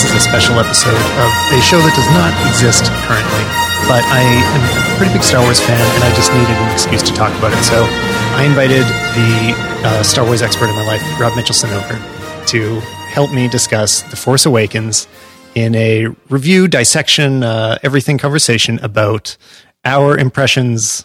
This is a special episode of a show that does not exist currently, but I am a pretty big Star Wars fan and I just needed an excuse to talk about it. So I invited the uh, Star Wars expert in my life, Rob Mitchelson, over to help me discuss The Force Awakens in a review, dissection, uh, everything conversation about our impressions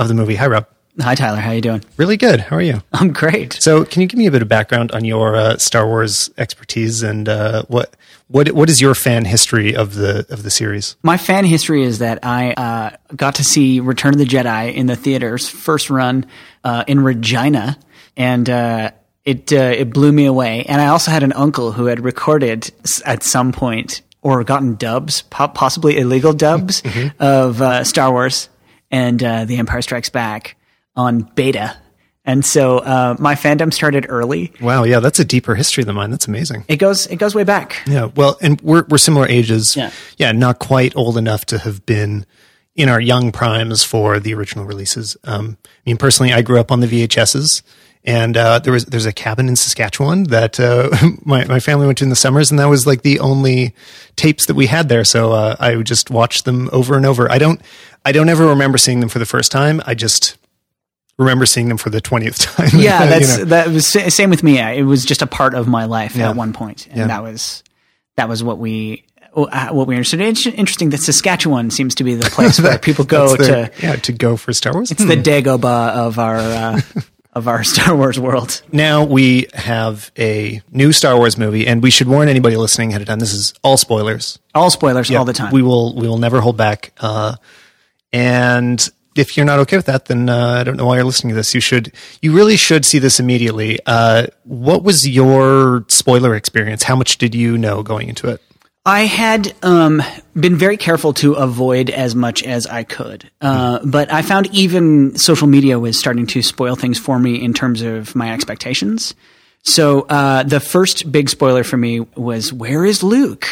of the movie. Hi, Rob. Hi, Tyler. How are you doing? Really good. How are you? I'm great. So, can you give me a bit of background on your uh, Star Wars expertise and uh, what what what is your fan history of the of the series? My fan history is that I uh, got to see Return of the Jedi in the theaters first run uh, in Regina, and uh, it uh, it blew me away. And I also had an uncle who had recorded at some point or gotten dubs, possibly illegal dubs of Star Wars and The Empire Strikes Back on beta. And so uh, my fandom started early. Wow, yeah, that's a deeper history than mine. That's amazing. It goes it goes way back. Yeah, well, and we're we're similar ages. Yeah. yeah, not quite old enough to have been in our young primes for the original releases. Um, I mean, personally, I grew up on the VHSs, and uh, there was there's a cabin in Saskatchewan that uh, my my family went to in the summers, and that was like the only tapes that we had there. So uh, I would just watch them over and over. I don't I don't ever remember seeing them for the first time. I just remember seeing them for the twentieth time. Yeah, You that's know. that was same with me. It was just a part of my life Yeah. at one point, and Yeah. that was that was what we uh, what we understood. It's interesting that Saskatchewan seems to be the place where people go the- to. yeah to go for Star Wars. It's the Dagobah of our uh, of our Star Wars world. now we have a new Star Wars movie, and we should warn anybody listening ahead of time. This is all spoilers. All spoilers all the time. We will we will never hold back. Uh, and if you're not okay with that, then uh, I don't know why you're listening to this. You should you really should see this immediately. Uh, what was your spoiler experience? How much did you know going into it? I had um, been very careful to avoid as much as I could, uh, but I found even social media was starting to spoil things for me in terms of my expectations. So uh, the first big spoiler for me was where is Luke,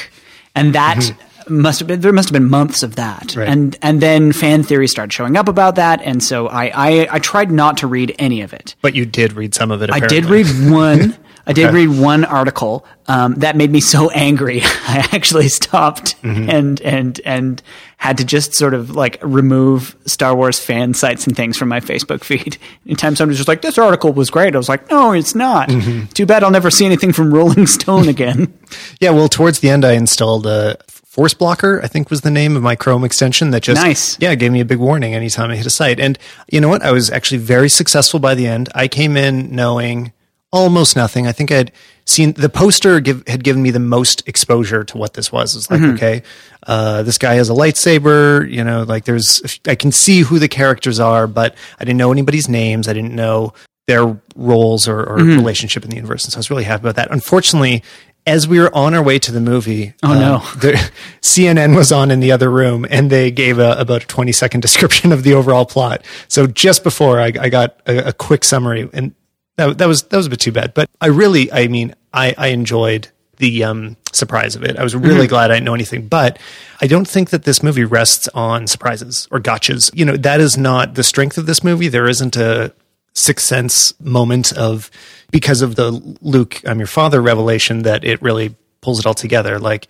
and that must have been there must have been months of that, Right. and and then fan theories started showing up about that, and so I I, I tried not to read any of it. But you did read some of it. I did read one. I did Okay. read one article um, that made me so angry. I actually stopped Mm-hmm. and and and had to just sort of like remove Star Wars fan sites and things from my Facebook feed. Anytime somebody's just like, "This article was great," I was like, "No, it's not. Mm-hmm. Too bad I'll never see anything from Rolling Stone again." Yeah, well, towards the end, I installed a Force Blocker. I think was the name of my Chrome extension that just Nice. Yeah, gave me a big warning anytime I hit a site. And you know what? I was actually very successful by the end. I came in knowing almost nothing. I think I'd seen the poster give, had given me the most exposure to what this was. It's like, okay, uh, this guy has a lightsaber. You know, like there's I can see who the characters are, but I didn't know anybody's names. I didn't know their roles or, or relationship in the universe. And so I was really happy about that. Unfortunately, as we were on our way to the movie, oh no. the, CNN was on in the other room, and they gave a, about a twenty second description of the overall plot. So just before I, I got a, a quick summary, and that, that was that was a bit too bad. But I really, I mean, I, I enjoyed the um, surprise of it. I was really glad I didn't know anything, but I don't think that this movie rests on surprises or gotchas. You know, that is not the strength of this movie. There isn't a sixth sense moment of because of the Luke, I'm your father revelation that it really pulls it all together. Like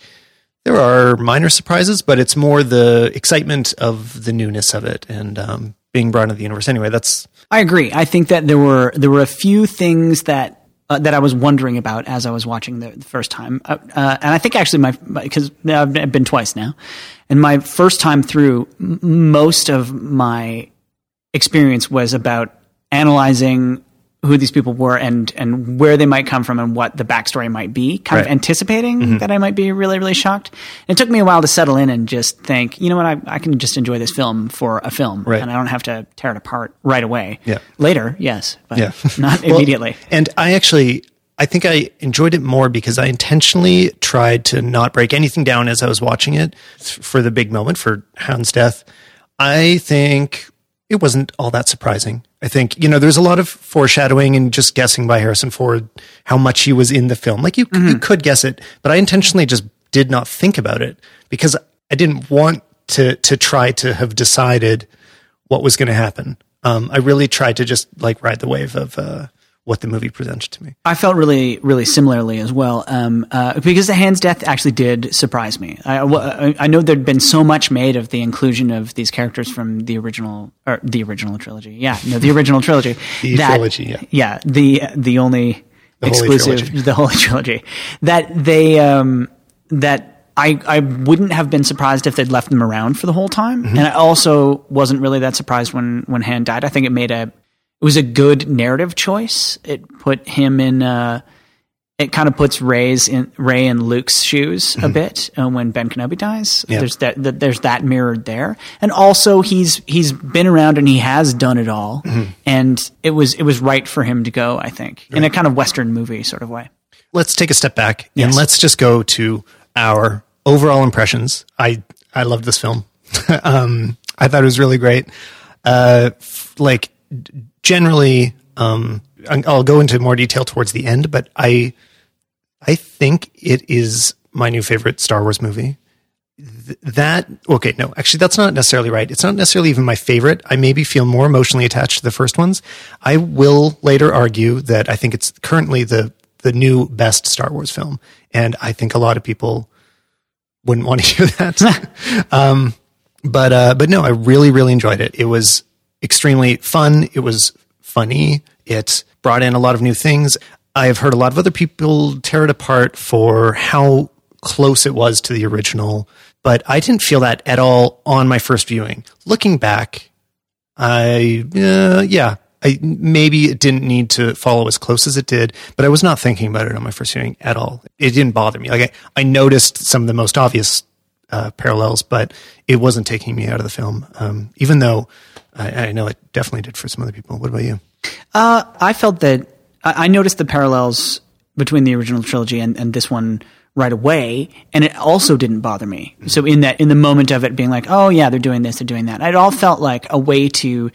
there are minor surprises, but it's more the excitement of the newness of it and um, being brought into the universe. Anyway, that's I agree. I think that there were there were a few things that uh, that I was wondering about as I was watching the, the first time, uh, uh, and I think actually my because I've been twice now, and my first time through, m- most of my experience was about analyzing who these people were and and where they might come from and what the backstory might be, kind of Right. anticipating mm-hmm. that I might be really really shocked. And it took me a while to settle in and just think, you know what, I, I can just enjoy this film for a film, Right. and I don't have to tear it apart right away. Yeah. Later, yes, but Yeah. not Well, immediately. And I actually, I think I enjoyed it more because I intentionally tried to not break anything down as I was watching it for the big moment for Han's death. I think it wasn't all that surprising. I think, you know, there's a lot of foreshadowing and just guessing by Harrison Ford how much he was in the film. Like you, you could guess it, but I intentionally just did not think about it because I didn't want to, to try to have decided what was going to happen. Um, I really tried to just like ride the wave of, uh, what the movie presented to me. I felt really, really similarly as well, um, uh, because the Han's death actually did surprise me. I, I, I know there'd been so much made of the inclusion of these characters from the original, or the original trilogy. Yeah, no, the original trilogy. The that, trilogy, yeah. yeah, the the only The exclusive, Trilogy. the Holy Trilogy. That they, um, that I, I wouldn't have been surprised if they'd left them around for the whole time. And I also wasn't really that surprised when, when Han died. I think it made a, it was a good narrative choice. It put him in, uh, it kind of puts Rey's in Rey and Luke's shoes a bit uh, when Ben Kenobi dies. Yeah. There's that, that there's that mirrored there, and also he's he's been around and he has done it all, and it was it was right for him to go. I think in a kind of Western movie sort of way. let's take a step back and Yes. let's just go to our overall impressions. I I loved this film. um, I thought it was really great. Uh, f- like d- generally, um, I'll go into more detail towards the end, but I I think it is my new favorite Star Wars movie. Th- that okay no actually that's not necessarily right. It's not necessarily even my favorite. I maybe feel more emotionally attached to the first ones. I will later argue that i think it's currently the the new best star wars film and i think a lot of people wouldn't want to hear that. Um but uh but no i really really enjoyed it. It was extremely fun it was funny it brought in a lot of new things i've heard a lot of other people tear it apart for how close it was to the original, but I didn't feel that at all on my first viewing. Looking back, I uh, yeah, I maybe it didn't need to follow as close as it did, but I was not thinking about it on my first viewing at all. It didn't bother me. Like I, I noticed some of the most obvious uh, parallels, but it wasn't taking me out of the film. Um, even though I, I know it definitely did for some other people. What about you? Uh, I felt that I, I noticed the parallels between the original trilogy and, and this one right away, and it also didn't bother me. So in that in the moment of it being like, oh yeah, they're doing this, they're doing that, it all felt like a way to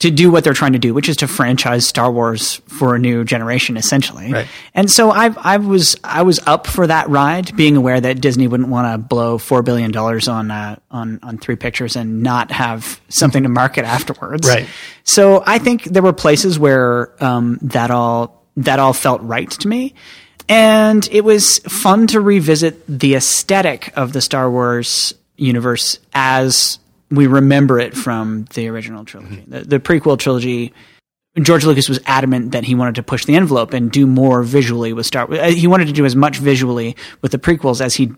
to do what they're trying to do, which is to franchise Star Wars for a new generation, essentially. Right. And so I, I was, I was up for that ride, being aware that Disney wouldn't want to blow four billion dollars on, uh, on, on three pictures and not have something to market afterwards. Right. So I think there were places where um, that all that all felt right to me. And it was fun to revisit the aesthetic of the Star Wars universe as we remember it from the original trilogy. The, the prequel trilogy, George Lucas was adamant that he wanted to push the envelope and do more visually with Star Wars. He wanted to do as much visually with the prequels as he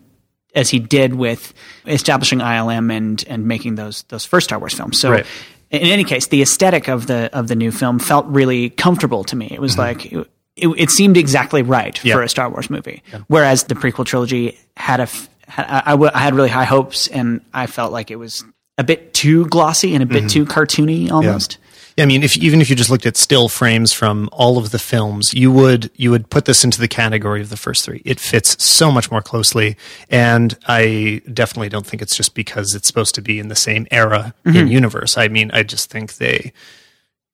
as he did with establishing ILM and and making those those first Star Wars films. So Right. in any case, the aesthetic of the of the new film felt really comfortable to me. It was like it, it, it seemed exactly right Mm-hmm. Yeah. for a Star Wars movie. Whereas the prequel trilogy had a f- had, I, I w- I had really high hopes, and I felt like it was a bit too glossy and a bit mm-hmm. too cartoony almost. Yeah, I mean, if even if you just looked at still frames from all of the films, you would you would put this into the category of the first three. It fits so much more closely, and I definitely don't think it's just because it's supposed to be in the same era in mm-hmm. universe. I mean, I just think they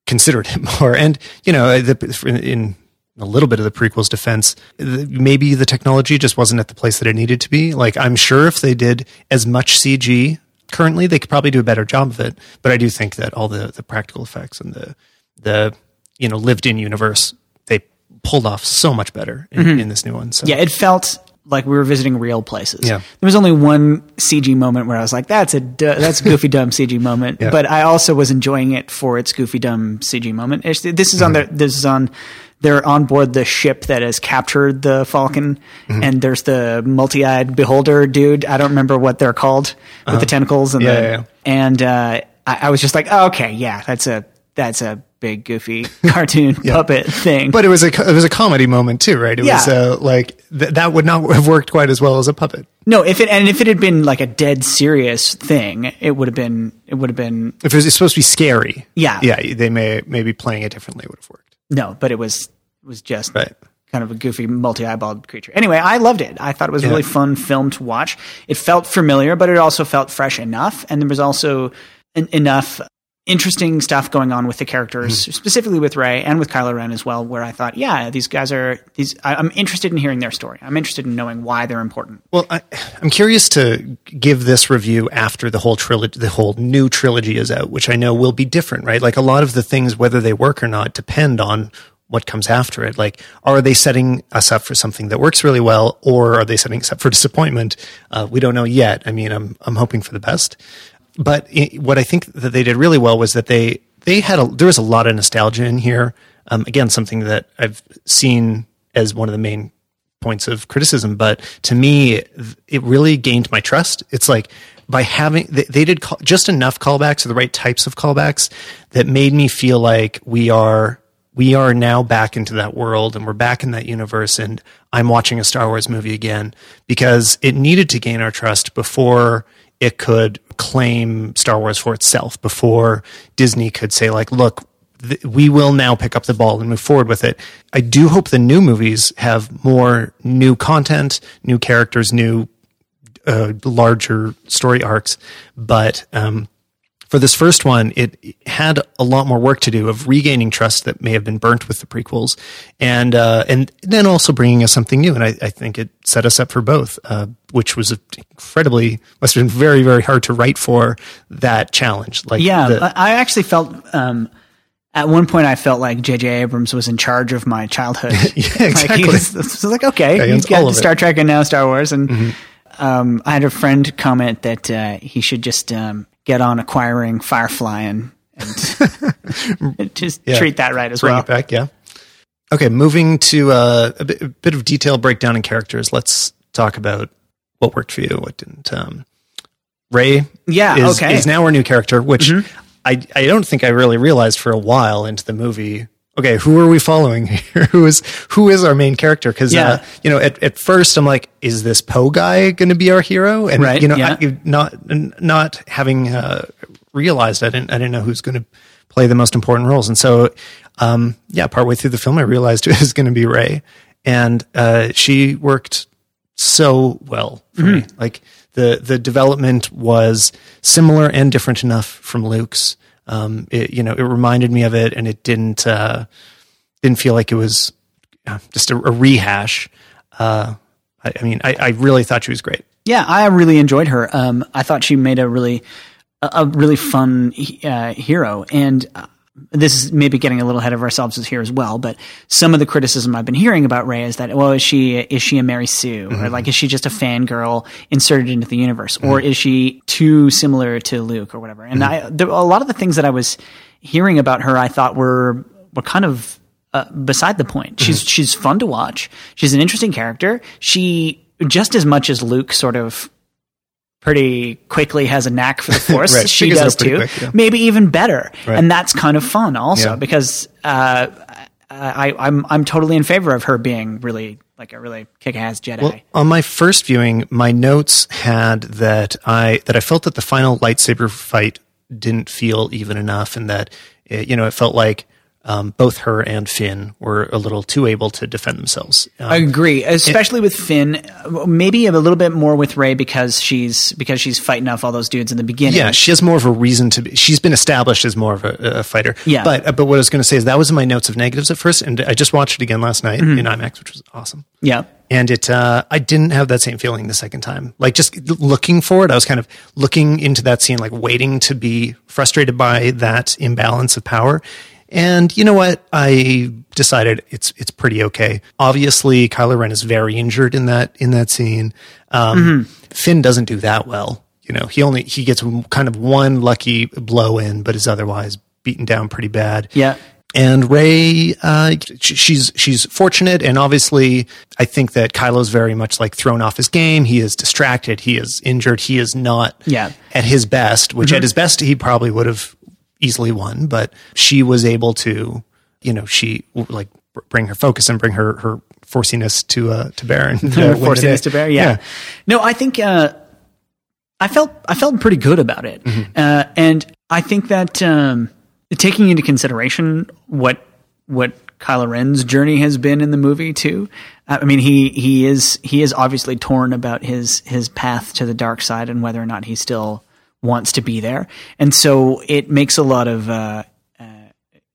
considered it more, and you know, the, in a little bit of the prequel's defense, maybe the technology just wasn't at the place that it needed to be. Like, I'm sure if they did as much CG currently, they could probably do a better job of it. But I do think that all the, the practical effects and the, the, you know, lived in universe, they pulled off so much better in, in this new one. So Yeah, it felt like we were visiting real places. Yeah. There was only one CG moment where I was like, "That's a du- that's a goofy dumb CG moment," Yeah. but I also was enjoying it for its goofy dumb CG moment. It's- This is on Mm-hmm. the this is on they're on board the ship that has captured the Falcon, Mm-hmm. and there's the multi-eyed beholder dude. I don't remember what they're called with the tentacles and Uh-huh. Yeah, the yeah, yeah. and uh, I, I was just like, oh, "Okay, yeah, that's a that's a big goofy cartoon puppet thing." But it was a it was a comedy moment too, right? It was uh, like th- that would not have worked quite as well as a puppet. No, if it and if it had been like a dead serious thing, it would have been it would have been If it was supposed to be scary, Yeah. yeah, they may maybe playing it differently would have worked. No, but it was it was just Right. kind of a goofy multi-eyeballed creature. Anyway, I loved it. I thought it was a really fun film to watch. It felt familiar, but it also felt fresh enough, and there was also en- enough interesting stuff going on with the characters, Mm-hmm. specifically with Rey and with Kylo Ren as well, where I thought, yeah, these guys are these. I, I'm interested in hearing their story. I'm interested in knowing why they're important. Well, I, I'm curious to give this review after the whole trilogy, the whole new trilogy is out, which I know will be different, right? Like a lot of the things, whether they work or not, depend on what comes after it. Like, are they setting us up for something that works really well, or are they setting us up for disappointment? Uh, we don't know yet. I mean, I'm I'm hoping for the best. But it, what I think that they did really well was that they they had a there was a lot of nostalgia in here. Um, again, something that I've seen as one of the main points of criticism, but to me, it really gained my trust. It's like by having they, they did call, just enough callbacks or the right types of callbacks that made me feel like we are we are now back into that world and we're back in that universe and I'm watching a Star Wars movie again because it needed to gain our trust before it could claim Star Wars for itself before Disney could say like look th- we will now pick up the ball and move forward with it. I do hope the new movies have more new content, new characters, new uh, larger story arcs, but um, for this first one, it had a lot more work to do of regaining trust that may have been burnt with the prequels, and uh, and then also bringing us something new. And I, I think it set us up for both, uh, which was incredibly must have been very very hard to write for that challenge. Like yeah, the, I actually felt. Um, at one point, I felt like J.J. Abrams was in charge of my childhood. yeah, exactly. Like was, was, like, okay, yeah, he's got Star Trek and now Star Wars, and mm-hmm um, I had a friend comment that uh, he should just um, get on acquiring Firefly and, and just yeah. treat that right as Bring well. It back, yeah. Okay, moving to uh, a, bit, a, bit, of detail breakdown in characters. Let's talk about what worked for you, what didn't. Um, Rey, yeah, is, okay. is now our new character, which mm-hmm. I I don't think I really realized for a while into the movie okay, who are we following here? who is who is our main character? Because uh, yeah. uh, you know, at, at first I'm like, is this Poe guy going to be our hero? And right, you know, yeah. I, not not having uh, realized, I didn't I didn't know who's going to play the most important roles. And so, um, yeah, partway through the film, I realized it was going to be Rey, and uh, she worked so well for mm-hmm. me. Like the the development was similar and different enough from Luke's um, it, you know, it reminded me of it, and it didn't uh, didn't feel like it was uh, just a, a rehash. Uh, I, I, mean, I, I, really thought she was great. Yeah, I really enjoyed her. Um, I thought she made a really a, a really fun uh, hero, and this is maybe getting a little ahead of ourselves here as well, but some of the criticism I've been hearing about Rey is that, well, is she is she a Mary Sue, mm-hmm. or like is she just a fangirl inserted into the universe, mm-hmm. or is she too similar to Luke or whatever? And mm-hmm. I, there, a lot of the things that I was hearing about her, I thought were were kind of uh, beside the point. She's mm-hmm. she's fun to watch. She's an interesting character. She just as much as Luke sort of pretty quickly has a knack for the force. right. She does too. Quick, yeah. Maybe even better. Right. And that's kind of fun also yeah. because uh, I, I'm I'm totally in favor of her being really like a really kick-ass Jedi. Well, on my first viewing, my notes had that I that I felt that the final lightsaber fight didn't feel even enough, and that it, you know it felt like um, both her and Finn were a little too able to defend themselves. Um, I agree, especially with Finn. Maybe a little bit more with Rey because she's because she's fighting off all those dudes in the beginning. Yeah, she has more of a reason to be. She's been established as more of a, a fighter. Yeah, but but what I was going to say is that was in my notes of negatives at first, and I just watched it again last night mm-hmm. in IMAX, which was awesome. Yeah. And it, uh, I didn't have that same feeling the second time. Like just looking for it, I was kind of looking into that scene, like waiting to be frustrated by that imbalance of power. And you know what? I decided it's it's pretty okay. Obviously, Kylo Ren is very injured in that in that scene. Um, mm-hmm. Finn doesn't do that well. You know, he only he gets kind of one lucky blow in, but is otherwise beaten down pretty bad. Yeah. And Rey, uh, she's she's fortunate, and obviously, I think that Kylo's very much like thrown off his game. He is distracted. He is injured. He is not yeah. at his best. Which mm-hmm. at his best, he probably would have easily won, but she was able to, you know, she like bring her focus and bring her her forciness to uh to bear and uh, forciness to bear. Yeah. yeah. No, I think uh, I felt I felt pretty good about it, mm-hmm. uh, and I think that um, taking into consideration what what Kylo Ren's journey has been in the movie too. I mean, he he is he is obviously torn about his his path to the dark side and whether or not he still wants to be there, and so it makes a lot of uh, uh,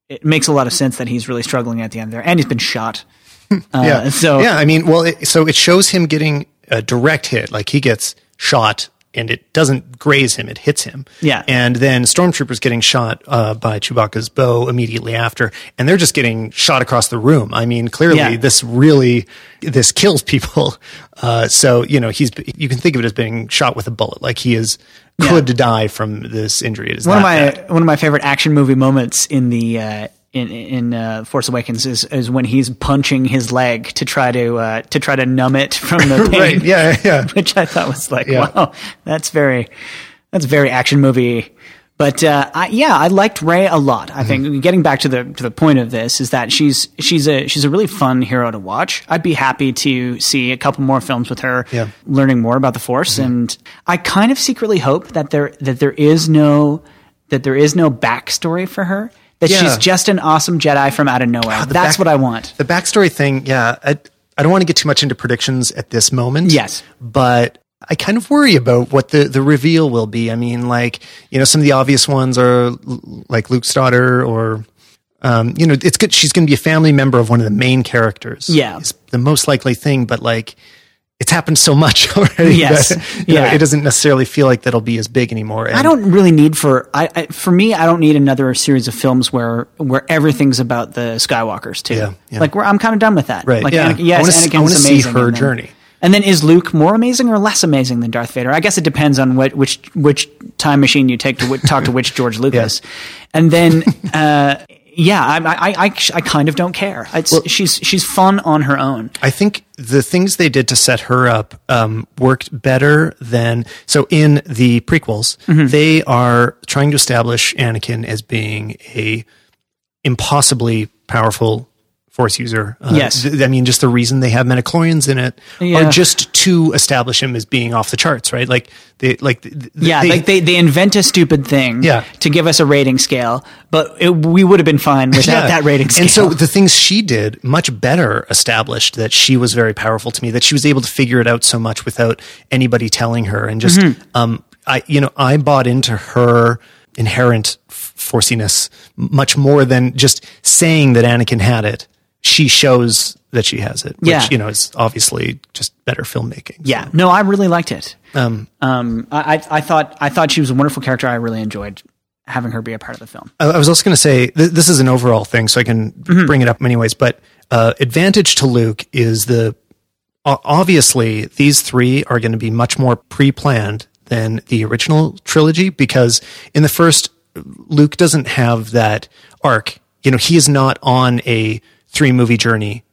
it makes a lot of sense that he's really struggling at the end there, and he's been shot. Uh, yeah. So yeah, I mean, well, it, so it shows him getting a direct hit, like he gets shot and it doesn't graze him; it hits him. Yeah. And then stormtroopers getting shot uh, by Chewbacca's bow immediately after, and they're just getting shot across the room. I mean, clearly Yeah. this really this kills people. Uh, so you know he's you can think of it as being shot with a bullet, like he is could die from this injury. It is one of my one of my favorite action movie moments in the uh, in in uh, Force Awakens is is when he's punching his leg to try to uh, to try to numb it from the pain. right. Yeah. Yeah. which I thought was like, Yeah. wow, that's very, that's very action movie. But uh, I, yeah, I liked Rey a lot. I Mm-hmm. think getting back to the to the point of this is that she's she's a she's a really fun hero to watch. I'd be happy to see a couple more films with her, Yeah. Mm-hmm. learning more about the Force. And I kind of secretly hope that there that there is no that there is no backstory for her. That Yeah. she's just an awesome Jedi from out of nowhere. That's back- what I want. The backstory thing, yeah, I, I don't want to get too much into predictions at this moment. Yes. But I kind of worry about what the, the reveal will be. I mean, like, you know, some of the obvious ones are like Luke's daughter or, um, you know, it's good. She's going to be a family member of one of the main characters. Yeah. Is the most likely thing, but like, it's happened so much already. Yes. That, you know, Yeah. it doesn't necessarily feel like that'll be as big anymore. I don't really need for I, I for me I don't need another series of films where where everything's about the Skywalkers too. Yeah, yeah. Like we're, I'm kind of done with that. Right, Like yeah. Anakin, yes, I wanna see- I Anakin's wanna see her journey. And then is Luke more amazing or less amazing than Darth Vader? I guess it depends on what which which time machine you take to wh- talk to which George Lucas. And then uh, yeah, I, I I I kind of don't care. It's, she's she's fun on her own. I think the things they did to set her up um, worked better than so in the prequels. Mm-hmm. They are trying to establish Anakin as being a impossibly powerful force user. Uh, Yes. th- I mean, just the reason they have midi-chlorians in it Yeah. are just to establish him as being off the charts, right? Like they like th- Yeah, they- like they, they invent a stupid thing Yeah. to give us a rating scale, but it, we would have been fine without Yeah. that rating scale. And so the things she did much better established that she was very powerful to me, that she was able to figure it out so much without anybody telling her. And just, Mm-hmm. um, I, you know, I bought into her inherent f- forciness much more than just saying that Anakin had it. She shows that she has it, which, Yeah. you know, is obviously just better filmmaking. Yeah, no, I really liked it. Um, I, I, I thought, I thought she was a wonderful character. I really enjoyed having her be a part of the film. I was also going to say th- this is an overall thing, so I can Mm-hmm. bring it up many ways. But uh, advantage to Luke is the obviously these three are going to be much more pre-planned than the original trilogy because in the first, Luke doesn't have that arc. You know, he is not on a three movie journey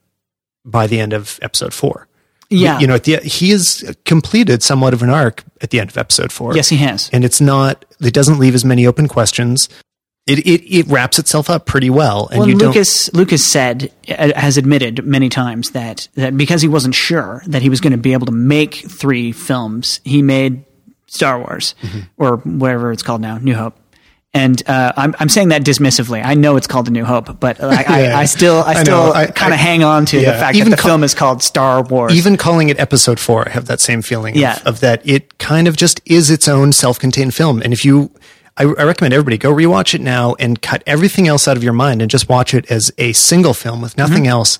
by the end of episode four. Yeah. you know, at the he has completed somewhat of an arc at the end of episode four Yes, he has. and it's not it doesn't leave as many open questions it it, it wraps itself up pretty well and Well, you don't Lucas Lucas said uh, has admitted many times that that because he wasn't sure that he was going to be able to make three films, he made Star Wars Mm-hmm. or whatever it's called now, New Hope. And uh, I'm I'm saying that dismissively. I know it's called A New Hope, but I, I, Yeah. I still I I still kind of hang on to yeah. the fact Even that the film is called Star Wars. even calling it episode four i have that same feeling of- of, that it kind of just is its own self-contained film and if you I, I recommend everybody go rewatch it now and cut everything else out of your mind and just watch it as a single film with nothing Mm-hmm. else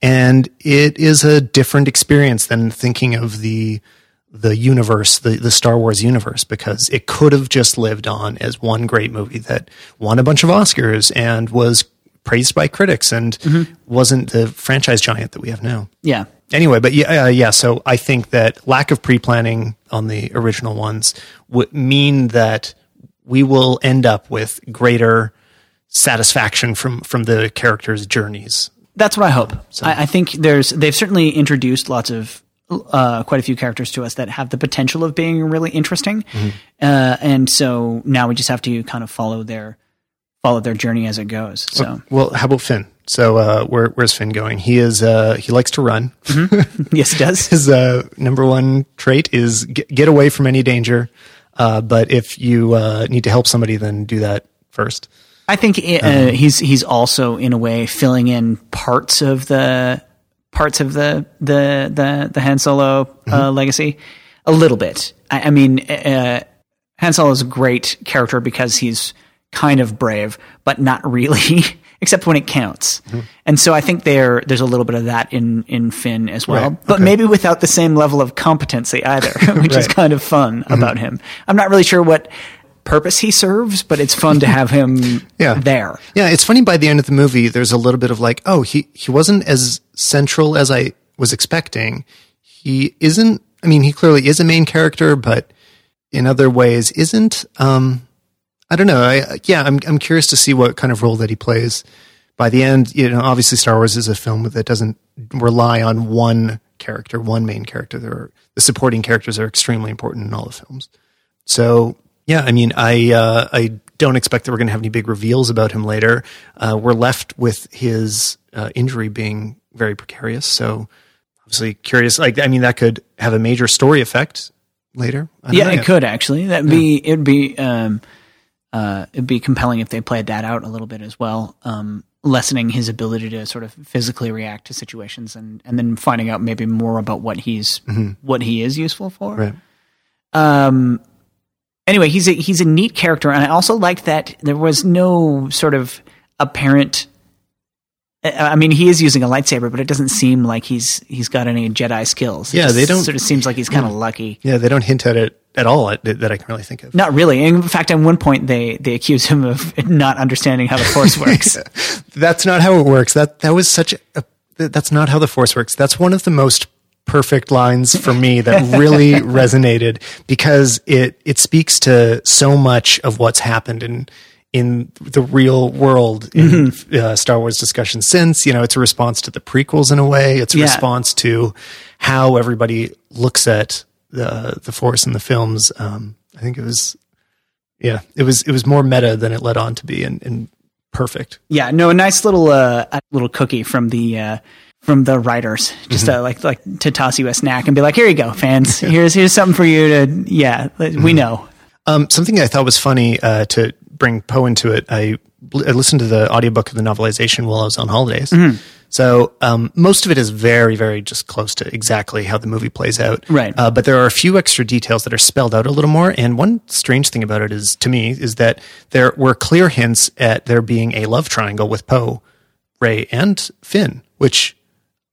and it is a different experience than thinking of the the universe, the, the Star Wars universe, because it could have just lived on as one great movie that won a bunch of Oscars and was praised by critics and Mm-hmm. wasn't the franchise giant that we have now. yeah. Anyway, but yeah, uh, yeah. So I think that lack of pre-planning on the original ones would mean that we will end up with greater satisfaction from from the characters' journeys. That's what I hope. I, I think there's they've certainly introduced lots of uh, quite a few characters to us that have the potential of being really interesting, uh, and so now we just have to kind of follow their follow their journey as it goes. So Well, how about Finn? So uh, where, where's Finn going? He is uh, he likes to run. yes, it does. His uh, number one trait is get, get away from any danger. Uh, but if you uh, need to help somebody, then do that first. I think uh, he's he's also in a way filling in parts of the parts of the the the, the Han Solo uh, legacy a little bit. I, I mean, uh, Han Solo is a great character because he's kind of brave, but not really. except when it counts. Mm-hmm. And so I think there there's a little bit of that in in Finn as well, Right, but okay. maybe without the same level of competency either, which is Right. Mm-hmm. kind of fun about him. I'm not really sure what purpose he serves, but it's fun to have him Yeah. there. Yeah, it's funny by the end of the movie, there's a little bit of like, oh, he, he wasn't as central as I was expecting. He isn't, I mean, he clearly is a main character, but in other ways isn't. Um, I don't know. I, yeah, I'm, I'm curious to see what kind of role that he plays. By the end, you know, obviously Star Wars is a film that doesn't rely on one character, one main character. There are, the supporting characters are extremely important in all the films. So yeah, I mean, I uh, I don't expect that we're going to have any big reveals about him later. Uh, we're left with his uh, injury being very precarious. So obviously curious. Like, I mean, that could have a major story effect later. I don't Yeah, know it could actually. That'd be it'd be um, uh, it'd be compelling if they played that out a little bit as well, um, lessening his ability to sort of physically react to situations, and and then finding out maybe more about what he's what he is useful for. Right. Um. Anyway, he's a he's a neat character, and I also like that there was no sort of apparent. I mean, he is using a lightsaber, but it doesn't seem like he's he's got any Jedi skills. It Yeah, they don't- Sort of seems like he's kind of lucky. Yeah, they don't hint at it at all that, that I can really think of. Not really. In fact, at one point they they accuse him of not understanding how the force works. That's not how it works. That that was such a. That's not how the force works. That's one of the most perfect lines for me that really resonated because it it speaks to so much of what's happened in in the real world in uh, Star Wars discussion since. You know, it's a response to the prequels in a way. It's a Yeah. response to how everybody looks at the the force in the films. Um, I think it was. Yeah, it was it was more meta than it led on to be, and, and perfect. yeah, no, a nice little uh, little cookie from the uh, from the writers, just Mm-hmm. like like to toss you a snack and be like, here you go, fans. Here's here's something for you to yeah, Mm-hmm. we know. Um, something I thought was funny uh, to bring Poe into it. I, I listened to the audiobook of the novelization while I was on holidays. Mm-hmm. So um, most of it is very, very just close to exactly how the movie plays out. Right. Uh, but there are a few extra details that are spelled out a little more. And one strange thing about it is, to me, is that there were clear hints at there being a love triangle with Poe, Rey, and Finn, which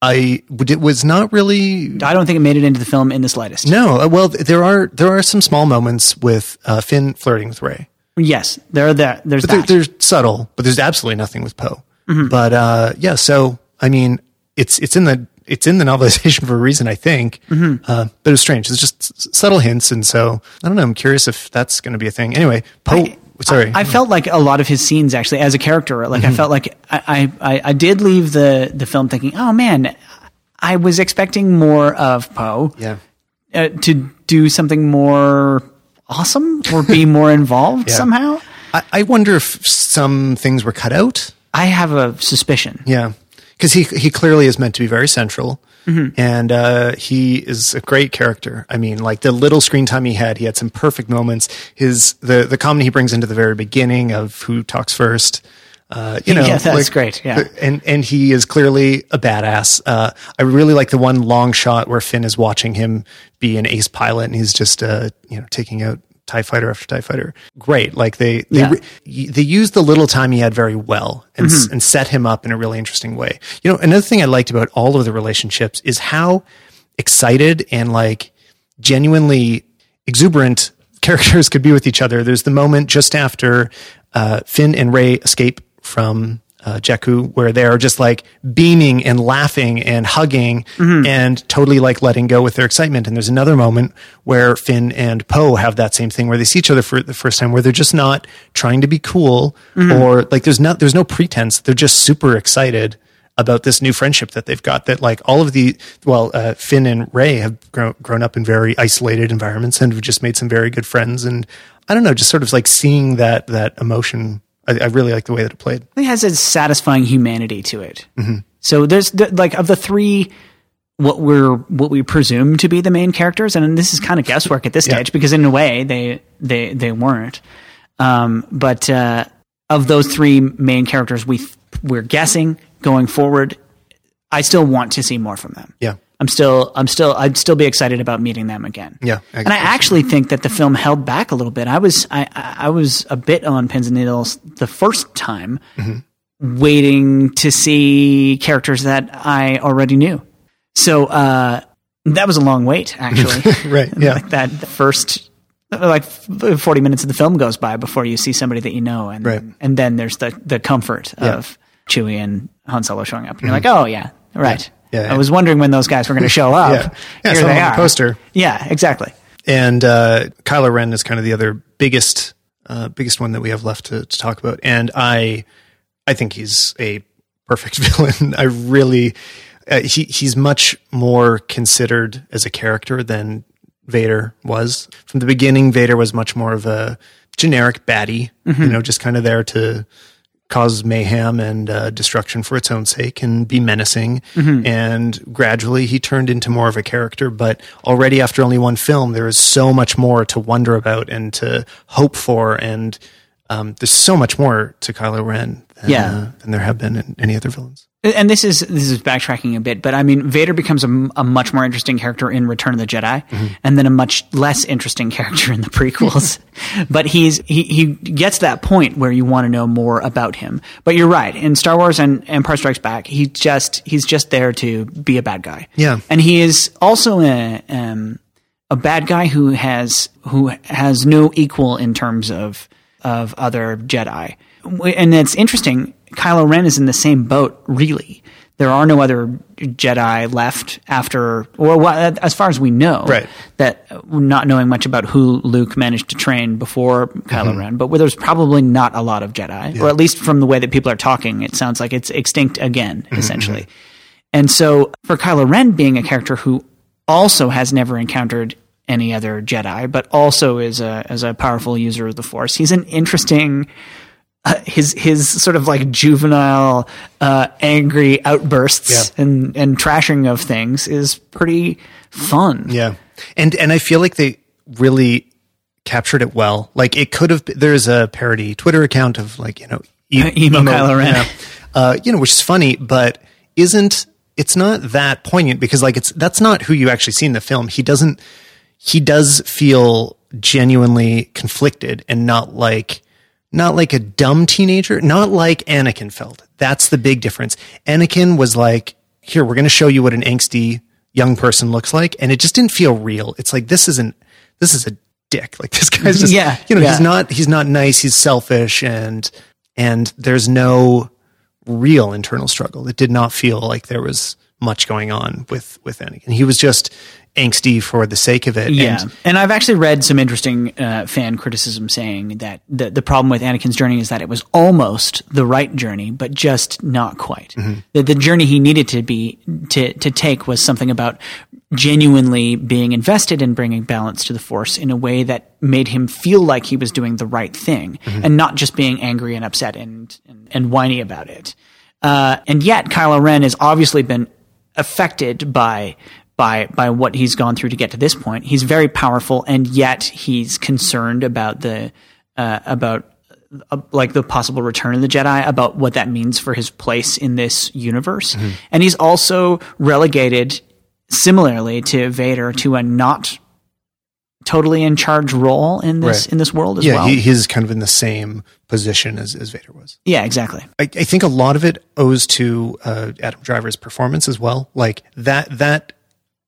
I it was not really I don't think it made it into the film in the slightest. no. uh, Well, there are there are some small moments with uh, Finn flirting with Rey. Yes, there are that. There's But they're, that. they're subtle, but there's absolutely nothing with Poe. Mm-hmm. But uh, yeah, so I mean, it's it's in the it's in the novelization for a reason, I think. Mm-hmm. Uh, but it was strange. It's just s- subtle hints, and so I don't know. I'm curious if that's going to be a thing. Anyway, Poe. Sorry, I felt like a lot of his scenes actually, as a character, like Mm-hmm. I felt like I, I, I did leave the, the film thinking, oh man, I was expecting more of Poe. yeah, uh, to do something more awesome or be more involved somehow. I, I wonder if some things were cut out. I have a suspicion. Yeah, because he he clearly is meant to be very central, Mm-hmm. and uh, he is a great character. I mean, like the little screen time he had, he had some perfect moments. His the the comedy he brings into the very beginning of who talks first. Uh, you know, Yeah, that's great, yeah. and and he is clearly a badass. Uh, I really like the one long shot where Finn is watching him be an ace pilot, and he's just uh, you know taking out Tie fighter after Tie fighter. Great, like they they Yeah. re- they used the little time he had very well and s and set him up in a really interesting way. You know, another thing I liked about all of the relationships is how excited and like genuinely exuberant characters could be with each other. There's the moment just after uh, Finn and Rey escape from uh, Jakku, where they are just like beaming and laughing and hugging and totally like letting go with their excitement. And there's another moment where Finn and Poe have that same thing where they see each other for the first time, where they're just not trying to be cool or like there's not there's no pretense. They're just super excited about this new friendship that they've got that like all of the well uh, finn and rey have grown, grown up in very isolated environments and have just made some very good friends and i don't know just sort of like seeing that that emotion i, I really like the way that it played It has a satisfying humanity to it. So there's the, like of the three, what we're what we presume to be the main characters, and this is kind of guesswork at this stage because in a way they they they weren't. Um, but uh, of those three main characters, we we're guessing going forward. I still want to see more from them. yeah I'm still, I'm still, I'd still be excited about meeting them again. Yeah, I- and I actually think that the film held back a little bit. I was, I, I was a bit on pins and needles the first time, waiting to see characters that I already knew. So uh, that was a long wait, actually. Right, yeah. like that first, like forty minutes of the film goes by before you see somebody that you know, and Right. and then there's the the comfort of Chewie and Han Solo showing up, and you're like, oh yeah, right. Mm-hmm. Yeah, yeah. I was wondering when those guys were going to show up. Yeah. Yeah, Here they are. the poster. Yeah, exactly. and uh, Kylo Ren is kind of the other biggest uh, biggest one that we have left to, to talk about. And I I think he's a perfect villain. I really uh, he he's much more considered as a character than Vader was from the beginning. Vader was much more of a generic baddie, you know, just kind of there to cause mayhem and uh, destruction for its own sake and be menacing. And gradually he turned into more of a character. But already after only one film, there is so much more to wonder about and to hope for. And um, there's so much more to Kylo Ren than, Yeah. uh, than there have been in any other villains. And this is this is backtracking a bit, but I mean, Vader becomes a, a much more interesting character in Return of the Jedi, and then a much less interesting character in the prequels. but he's he he gets that point where you want to know more about him. But you're right in Star Wars and Empire Strikes Back, he just he's just there to be a bad guy. Yeah. and he is also a um, a bad guy who has who has no equal in terms of of other Jedi. And it's interesting. Kylo Ren is in the same boat. Really, there are no other Jedi left after, or as far as we know, Right. That not knowing much about who Luke managed to train before Kylo Mm-hmm. Ren, but where there's probably not a lot of Jedi, or at least from the way that people are talking, it sounds like it's extinct again, Mm-hmm. essentially. And so for Kylo Ren being a character who also has never encountered any other Jedi, but also is a as a powerful user of the Force, he's an interesting. Uh, his his sort of like juvenile, uh, angry outbursts Yeah. and and trashing of things is pretty fun. Yeah. And and I feel like they really captured it well. Like it could have there's a parody Twitter account of like, you know, e- Emo Kylo Ren. Uh, you know, which is funny, but isn't it's not that poignant because like it's that's not who you actually see in the film. He doesn't he does feel genuinely conflicted and not like not like a dumb teenager, not like Anakin felt. That's the big difference. Anakin was like, here, we're going to show you what an angsty young person looks like. And it just didn't feel real. It's like, this isn't, this is a dick. Like this guy's just, Yeah, you know, yeah. he's not, he's not nice. He's selfish and, and there's no real internal struggle. It did not feel like there was much going on with, with Anakin. He was just angsty for the sake of it. Yeah, And and I've actually read some interesting uh, fan criticism saying that the the problem with Anakin's journey is that it was almost the right journey, but just not quite. That the journey he needed to be to to take was something about genuinely being invested in bringing balance to the Force in a way that made him feel like he was doing the right thing, and not just being angry and upset and and, and whiny about it. Uh, and yet, Kylo Ren has obviously been affected by by by what he's gone through to get to this point. He's very powerful, and yet he's concerned about the uh, about uh, like the possible return of the Jedi, about what that means for his place in this universe, and he's also relegated similarly to Vader to a not totally in charge role in this Right. in this world as yeah, well. he, he's kind of in the same position as, as Vader was. yeah, exactly. I, I think a lot of it owes to uh, Adam Driver's performance as well. Like that, that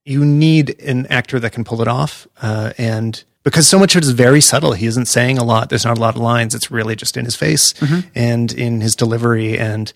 you need an actor that can pull it off, uh, and because so much of it is very subtle. He isn't saying a lot. There's not a lot of lines. It's really just in his face and in his delivery, and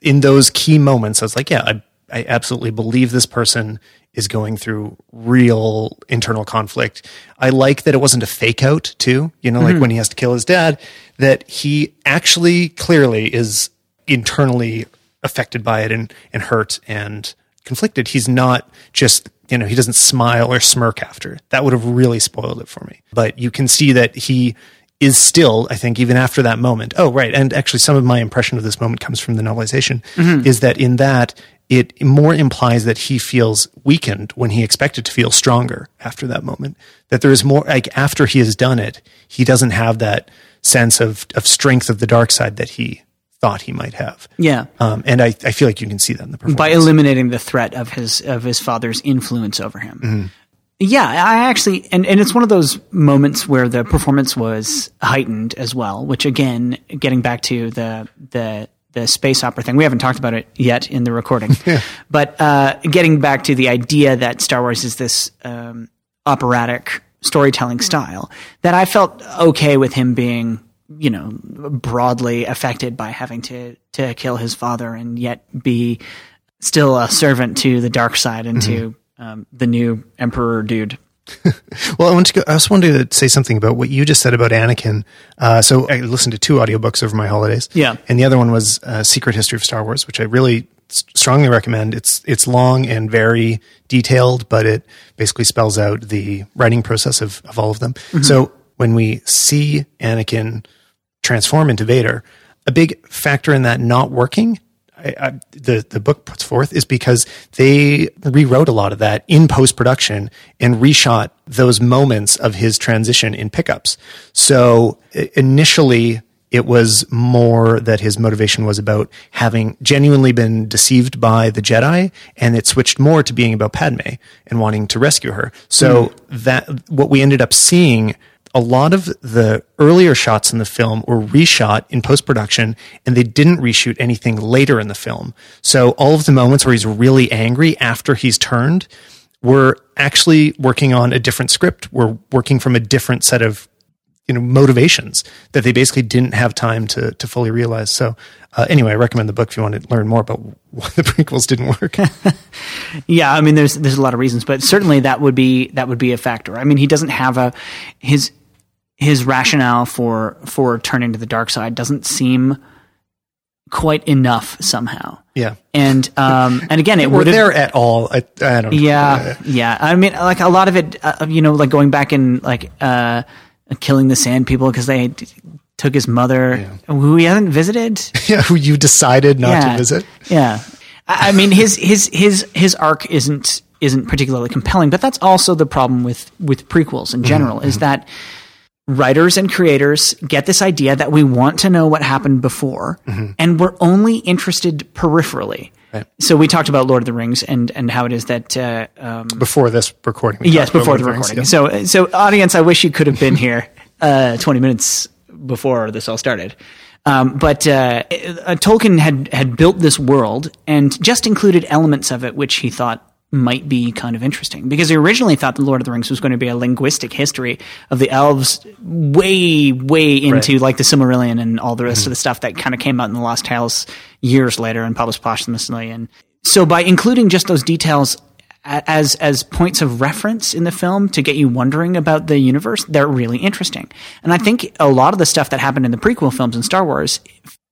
in those key moments. I was like, yeah, I, I absolutely believe this person is going through real internal conflict. I like that it wasn't a fake out too. You know, like when he has to kill his dad, that he actually clearly is internally affected by it and, and hurt and conflicted. He's not just, you know, he doesn't smile or smirk after. That would have really spoiled it for me. But you can see that he is still, I think, even after that moment. Oh, right. And actually, some of my impression of this moment comes from the novelization mm-hmm. is that in that, it more implies that he feels weakened when he expected to feel stronger after that moment. That there is more, like, after he has done it, he doesn't have that sense of, of strength of the dark side that he thought he might have. Yeah. Um, and I, I feel like you can see that in the performance. by eliminating the threat of his of his father's influence over him. Mm-hmm. Yeah, I actually and, and it's one of those moments where the performance was heightened as well, which again, getting back to the the the space opera thing. We haven't talked about it yet in the recording, but uh, getting back to the idea that Star Wars is this um, operatic storytelling style, that I felt okay with him being, you know, broadly affected by having to to kill his father and yet be still a servant to the dark side and to um, the new emperor dude. Well, I want to go, I also wanted to say something about what you just said about Anakin. Uh, so I listened to two audiobooks over my holidays. Yeah. And the other one was uh, Secret History of Star Wars, which I really strongly recommend. It's it's long and very detailed, but it basically spells out the writing process of, of all of them. So when we see Anakin transform into Vader, a big factor in that not working, I, I, the the book puts forth, is because they rewrote a lot of that in post production and reshot those moments of his transition in pickups. So initially. It was more that his motivation was about having genuinely been deceived by the Jedi, and it switched more to being about Padme and wanting to rescue her. So hmm. that what we ended up seeing a lot of the earlier shots in the film were reshot in post production and they didn't reshoot anything later in the film. So all of the moments where he's really angry after he's turned were actually working on a different script. We're working from a different set of you know motivations that they basically didn't have time to to fully realize. So uh, anyway, I recommend the book if you want to learn more about why the prequels didn't work. Yeah, I mean, there's there's a lot of reasons, but certainly that would be that would be a factor. I mean, he doesn't have a his his rationale for for turning to the dark side doesn't seem quite enough somehow. yeah, And um and again, it were would there at all? I, I don't. know. yeah, yeah. I mean, like a lot of it, uh, you know, like going back and like uh, killing the sand people because they d- took his mother, who he hasn't visited. yeah. Who you decided not yeah, to visit? Yeah, I, I mean, his his his his arc isn't isn't particularly compelling, but that's also the problem with with prequels in general is that writers and creators get this idea that we want to know what happened before and we're only interested peripherally. Right. so we talked about lord of the rings and and how it is that uh, um, Before this recording, yes before the of Rings, recording. yeah. so so audience i wish you could have been here uh 20 minutes before this all started. Um, but uh, uh, Tolkien had had built this world and just included elements of it which he thought might be kind of interesting because he originally thought the Lord of the Rings was going to be a linguistic history of the elves, way way into like the Silmarillion and all the rest of the stuff that kind of came out in the Lost Tales years later and published posthumously. And so by including just those details as as points of reference in the film to get you wondering about the universe, they're really interesting. And I think a lot of the stuff that happened in the prequel films in Star Wars,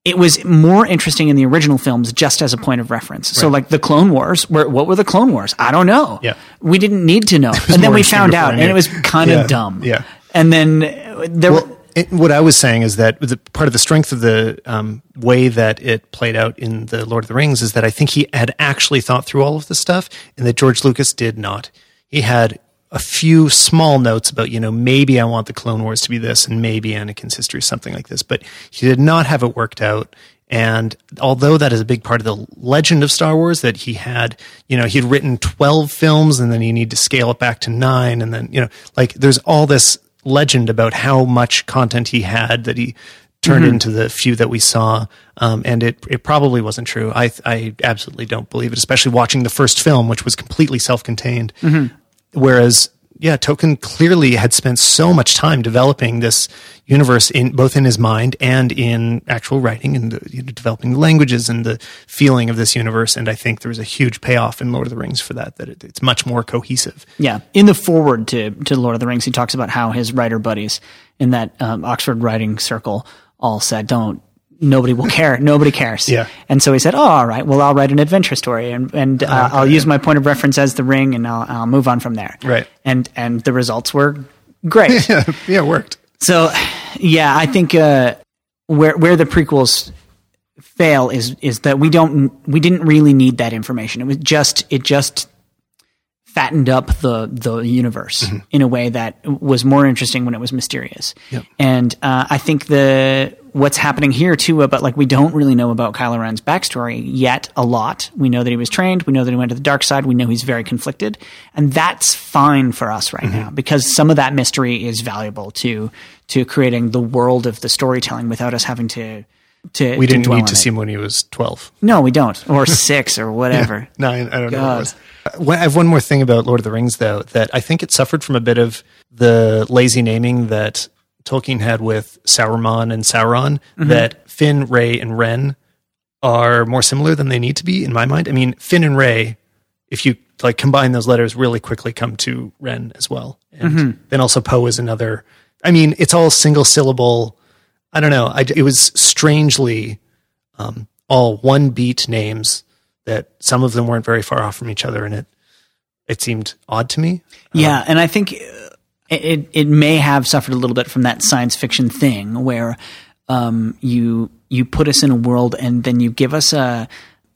it was more interesting in the original films just as a point of reference. So like the Clone Wars, where what were the Clone Wars? I don't know. Yeah. We didn't need to know. And then we found out and it was kind Yeah, of dumb. yeah. And then uh, there were it, what I was saying is that the, part of the strength of the um, way that it played out in the Lord of the Rings is that I think he had actually thought through all of this stuff, and that George Lucas did not. He had a few small notes about, you know, maybe I want the Clone Wars to be this, and maybe Anakin's history is something like this, but he did not have it worked out. And although that is a big part of the legend of Star Wars, that he had, you know, he had written 12 films and then he needed to scale it back to nine. And then, you know, like there's all this legend about how much content he had that he turned into the few that we saw. Um, and it, it probably wasn't true. I, I absolutely don't believe it, especially watching the first film, which was completely self contained. Whereas, yeah, Tolkien clearly had spent so much time developing this universe in both in his mind and in actual writing and the, you know, developing the languages and the feeling of this universe. And I think there was a huge payoff in Lord of the Rings for that, that it, it's much more cohesive. Yeah, in the foreword to to Lord of the Rings, he talks about how his writer buddies in that um, Oxford writing circle all said, "Don't." Nobody will care. Nobody cares. Yeah. And so he said, "Oh, all right. Well, I'll write an adventure story, and and uh, I'll use my point of reference as the ring, and I'll, I'll move on from there." Right. And and the results were great. Yeah, it worked. So, yeah, I think uh, where where the prequels fail is is that we don't we didn't really need that information. It was just it just fattened up the the universe in a way that was more interesting when it was mysterious. Yep. And uh, I think the what's happening here too about like we don't really know about Kylo Ren's backstory yet a lot. We know that he was trained. We know that he went to the dark side. We know he's very conflicted, and that's fine for us right now because some of that mystery is valuable to to creating the world of the storytelling without us having to to We didn't dwell need to it. see him when he was 12. No, we don't, or six, or whatever. Nine, I don't know what God. it was. Uh, I have one more thing about Lord of the Rings, though, that I think it suffered from a bit of the lazy naming that Tolkien had with Sauron and Saruman, Mm-hmm. that Finn, Rey, and Ren are more similar than they need to be, in my mind. I mean, Finn and Rey, if you like combine those letters, really quickly come to Ren as well. And Mm-hmm. then also Poe is another. I mean, it's all single syllable. I don't know. I, it was strangely um, all one beat names that some of them weren't very far off from each other, and it it seemed odd to me. Yeah, and I think uh, it it may have suffered a little bit from that science fiction thing where um, you you put us in a world and then you give us a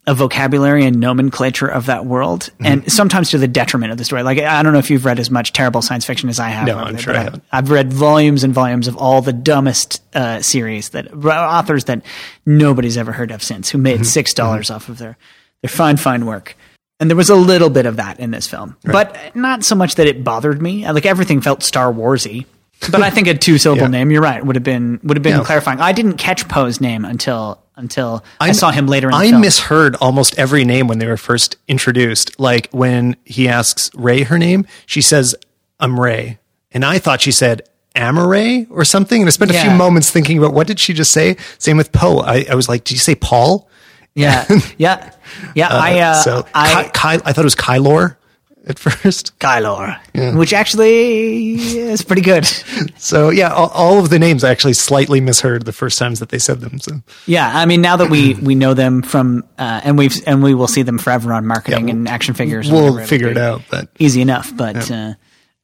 a vocabulary and nomenclature of that world, Mm-hmm. and sometimes to the detriment of the story. Like I don't know if you've read as much terrible science fiction as I have. No, I'm there, sure I I've- haven't. I've read volumes and volumes of all the dumbest uh, series that authors that nobody's ever heard of since who Mm-hmm. made six dollars off of their their fine fine work. And there was a little bit of that in this film, but not so much that it bothered me. Like everything felt Star Warsy. But I think a two syllable Yeah. name, you're right, would have been would have been Yeah. clarifying. I didn't catch Poe's name until until I, saw him later in the I film. misheard almost every name when they were first introduced. Like when he asks Rey her name, she says, "I'm Rey," and I thought she said Amaray or something. And I spent a few moments thinking about what did she just say. Same with Poe. I, I was like, "Did you say Paul?" Yeah, yeah, yeah. I uh, so I Ky- Ky- I thought it was Kylor at first. Kylor, which actually is pretty good. So yeah, all, all of the names I actually slightly misheard the first times that they said them. So Yeah, I mean, now that we we know them from, uh, and we've and we will see them forever on marketing and action figures. we'll figure it out. But Easy enough, but. Uh,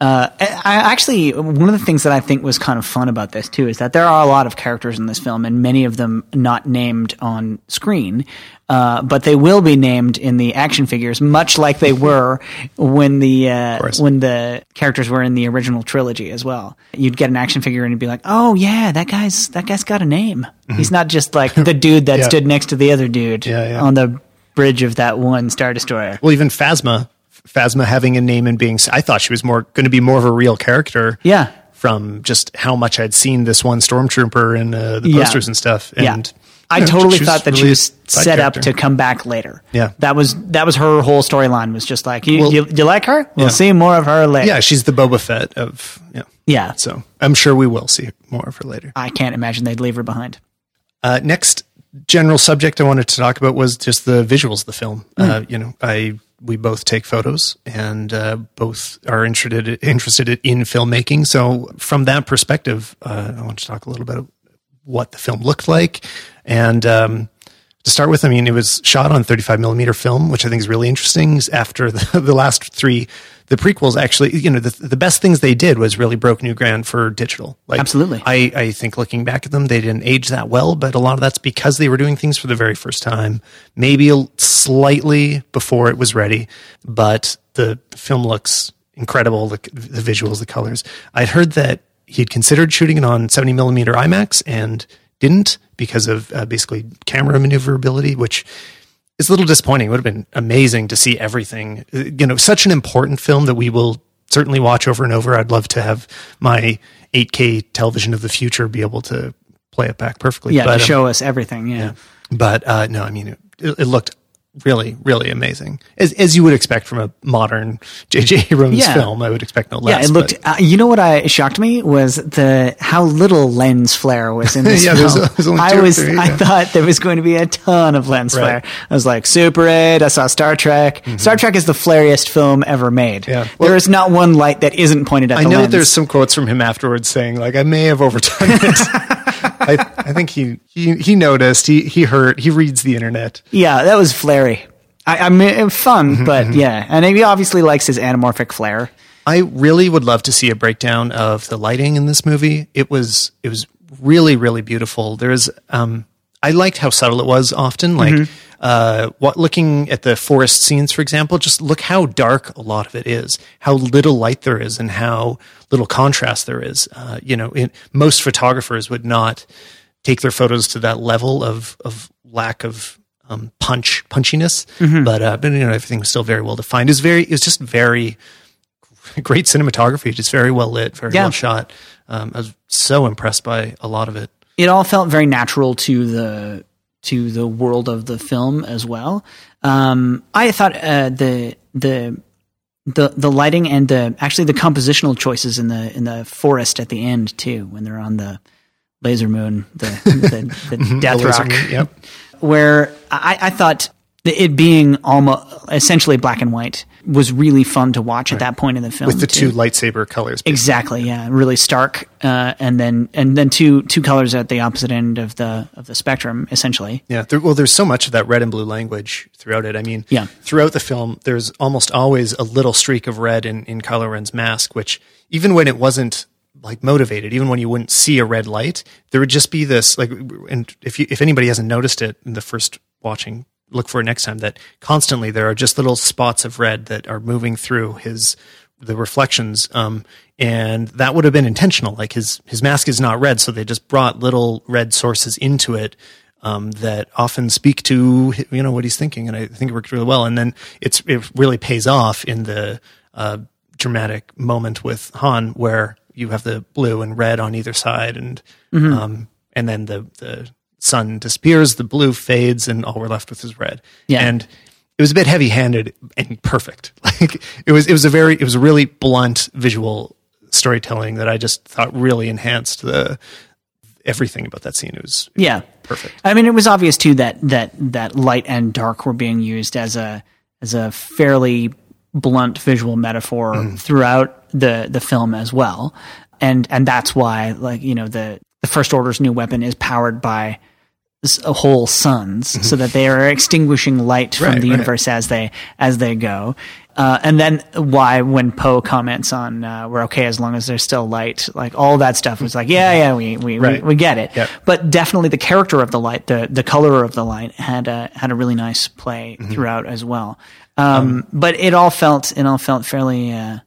uh, I actually, one of the things that I think was kind of fun about this too is that there are a lot of characters in this film, and many of them not named on screen, uh, but they will be named in the action figures, much like they were when the uh, when the characters were in the original trilogy as well. You'd get an action figure and you'd be like, "Oh yeah, that guy's that guy's got a name. He's not just like the dude that Yeah. stood next to the other dude Yeah, yeah. on the bridge of that one Star Destroyer." well, even Phasma, Phasma having a name and being, I thought she was more going to be more of a real character. Yeah. From just how much I'd seen this one stormtrooper in uh, the Yeah. posters and stuff. Yeah. I you know, totally thought that she really a was set up to come back later. Yeah. that was that was her whole storyline. Was just like, you, Well- you, you like her? We'll Yeah. see more of her later. Yeah, she's the Boba Fett of yeah. yeah. So I'm sure we will see more of her later. I can't imagine they'd leave her behind. Uh, next general subject I wanted to talk about was just the visuals of the film. Uh, you know, I we both take photos and uh, both are interested interested in filmmaking. So from that perspective, uh, I want to talk a little bit of what the film looked like. And um, to start with, I mean, it was shot on 35 millimeter film, which I think is really interesting. After the, the last three, the prequels actually, you know, the, the best things they did was really broke new ground for digital. Like, Absolutely. I, I think looking back at them, they didn't age that well, but a lot of that's because they were doing things for the very first time, maybe a, slightly before it was ready, but the film looks incredible. The, the visuals, the colors. I'd heard that he'd considered shooting it on 70 millimeter IMAX and didn't because of uh, basically camera maneuverability, which is a little disappointing. It would have been amazing to see everything. You know, such an important film that we will certainly watch over and over. I'd love to have my 8K television of the future be able to play it back perfectly. Yeah, but, to um, show us everything. Yeah. but uh, no, I mean, it, it looked really, really amazing, as as you would expect from a modern J.J. Abrams Yeah. film. I would expect no less. Yeah, it looked. Uh, you know what? I shocked me was the how little lens flare was in this Yeah, film. there's- there's only I was. three, I thought there was going to be a ton of lens Right. flare. I was like Super Eight. I saw Star Trek. Star Trek is the flariest film ever made. Mm-hmm. Yeah. there is not one light that isn't pointed at. I know there's some quotes from him afterwards saying like I may have overdone it. I, I think he, he he noticed. He he heard. He reads the internet. Yeah, that was flary. I, I mean, fun, Mm-hmm, but yeah, and he obviously likes his anamorphic flare. I really would love to see a breakdown of the lighting in this movie. It was it was really really beautiful. There's um I liked how subtle it was often like uh what looking at the forest scenes for example just look how dark a lot of it is. How little light there is and how little contrast there is. Uh you know, it, most photographers would not take their photos to that level of of lack of um, punch punchiness, but uh, but you know everything was still very well defined. It was very it was just very great cinematography, just very well lit, very Yeah. well shot. Um, I was so impressed by a lot of it. it all felt very natural to the to the world of the film as well. Um, I thought uh, the the the the lighting and the actually the compositional choices in the in the forest at the end too when they're on the laser moon the the, the death The rock moon, yep. where I, I thought it being almost essentially black and white was really fun to watch at that point in the film with the too. two lightsaber colors. Exactly. Yeah. Really stark. Uh, and then and then two two colors at the opposite end of the of the spectrum, essentially. Yeah, there, well, there's so much of that red and blue language throughout it. I mean, Yeah. throughout the film, there's almost always a little streak of red in, in Kylo Ren's mask, which even when it wasn't like motivated, even when you wouldn't see a red light, there would just be this like, and if you, if anybody hasn't noticed it in the first watching, look for next time. That constantly there are just little spots of red that are moving through his the reflections um and that would have been intentional like his his mask is not red so they just brought little red sources into it um, that often speak to you know what he's thinking, and I think it worked really well. And then it's it really pays off in the uh, dramatic moment with Han, where you have the blue and red on either side, and Mm-hmm. um, and then the the sun disappears, the blue fades, and all we're left with is red. Yeah. and it was a bit heavy handed and perfect. Like it was it was a very it was a really blunt visual storytelling that I just thought really enhanced the everything about that scene. It was Yeah. Perfect. I mean, it was obvious too that that that light and dark were being used as a as a fairly blunt visual metaphor Mm. throughout the the film as well, and and that's why like you know the the First Order's new weapon is powered by whole suns, so that they are extinguishing light from Mm-hmm. Right, the right. universe as they as they go. Uh, and then why when Poe comments on uh, we're okay as long as there's still light, like all that stuff was like yeah yeah we we, Right. we, we get it. Yep. But definitely the character of the light, the the color of the light had a had a really nice play Mm-hmm. throughout as well. Um, but it all felt it all felt fairly uh,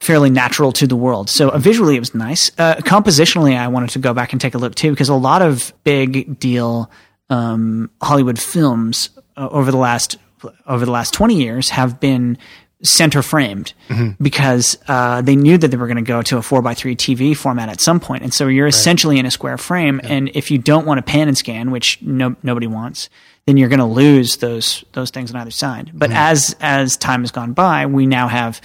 fairly natural to the world. So uh, visually it was nice. Uh, compositionally, I wanted to go back and take a look too because a lot of big deal um, Hollywood films uh, over the last over the last twenty years have been center framed because uh, they knew that they were going to go to a four by three TV format at some point, and so you're essentially in a square frame. And if you don't want to pan and scan, which no, nobody wants, then you're going to lose those those things on either side. But as as time has gone by, we now have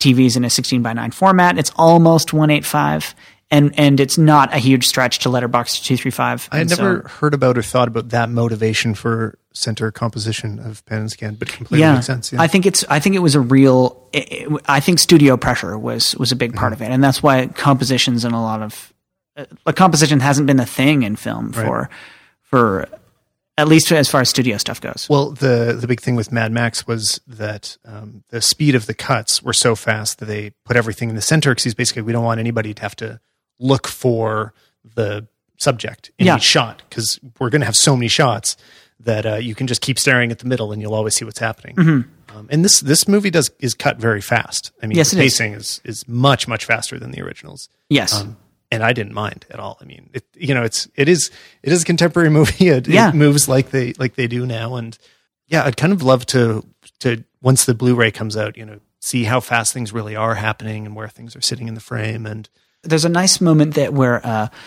TVs in a 16 by 9 format. It's almost 185, and and it's not a huge stretch to letterbox 235. I had And so- never heard about or thought about that motivation for center composition of pan and scan, but completely yeah. makes sense. Yeah. I think it's I think it was a real it, it- I think studio pressure was was a big part Mm-hmm. of it, and that's why compositions and a lot of uh, composition hasn't been a thing in film for for at least as far as studio stuff goes. well, the the big thing with Mad Max was that um, the speed of the cuts were so fast that they put everything in the center because basically we don't want anybody to have to look for the subject in Yeah. each shot because we're going to have so many shots that uh, you can just keep staring at the middle and you'll always see what's happening. Um, and this this movie does is cut very fast. I mean, Mm-hmm. Yes, the it is. pacing is. is much much faster than the originals. Yes. Um, and I didn't mind at all. I mean, it, you know, it's it is it is a contemporary movie. It, Yeah. it moves like they like they do now, and yeah, I'd kind of love to to once the Blu-ray comes out, you know, see how fast things really are happening and where things are sitting in the frame. And there's a nice moment that where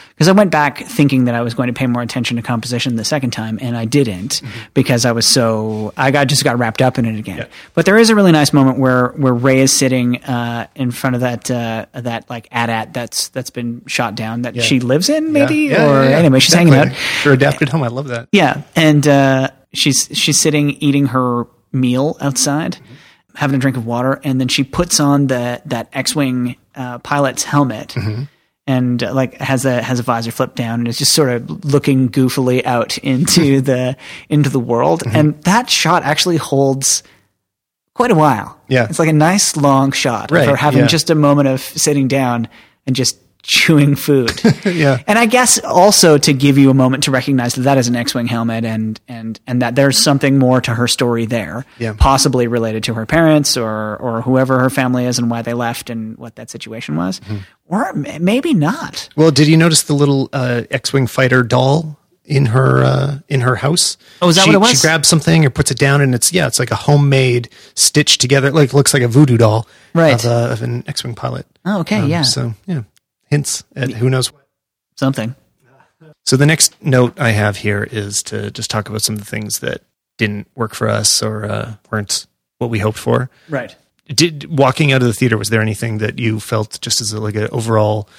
because I went back thinking that I was going to pay more attention to composition the second time, and I didn't because I was so I got just got wrapped up in it again. Yeah. But there is a really nice moment where where Rey is sitting uh, in front of that uh, that like AT-AT that's that's been shot down that she lives in maybe Yeah, yeah, or yeah, yeah. anyway she's hanging out. Exactly. For adapted home, I love that. Yeah, and uh, she's she's sitting eating her meal outside, having a drink of water, and then she puts on the that X-wing uh, pilot's helmet, and uh, like has a has a visor flipped down, and is just sort of looking goofily out into the into the world, and that shot actually holds quite a while. Yeah. it's like a nice long shot Right, of her having yeah. just a moment of sitting down and just chewing food. Yeah. And I guess also to give you a moment to recognize that that is an X-wing helmet, and and and that there's something more to her story there, Yeah. possibly related to her parents or or whoever her family is and why they left and what that situation was, Mm-hmm. or m- maybe not. Well, did you notice the little uh, X-wing fighter doll in her uh, in her house? Oh, is that she, what it was? She grabs something or puts it down, and it's yeah, it's like a homemade stitched together, like looks like a voodoo doll, Right. Of, uh, of an X-wing pilot. Oh, okay, Um, yeah, So yeah, hints at who knows what. something. So the next note I have here is to just talk about some of the things that didn't work for us or uh, weren't what we hoped for. Right. Did walking out of the theater was there anything that you felt just as a, like an overall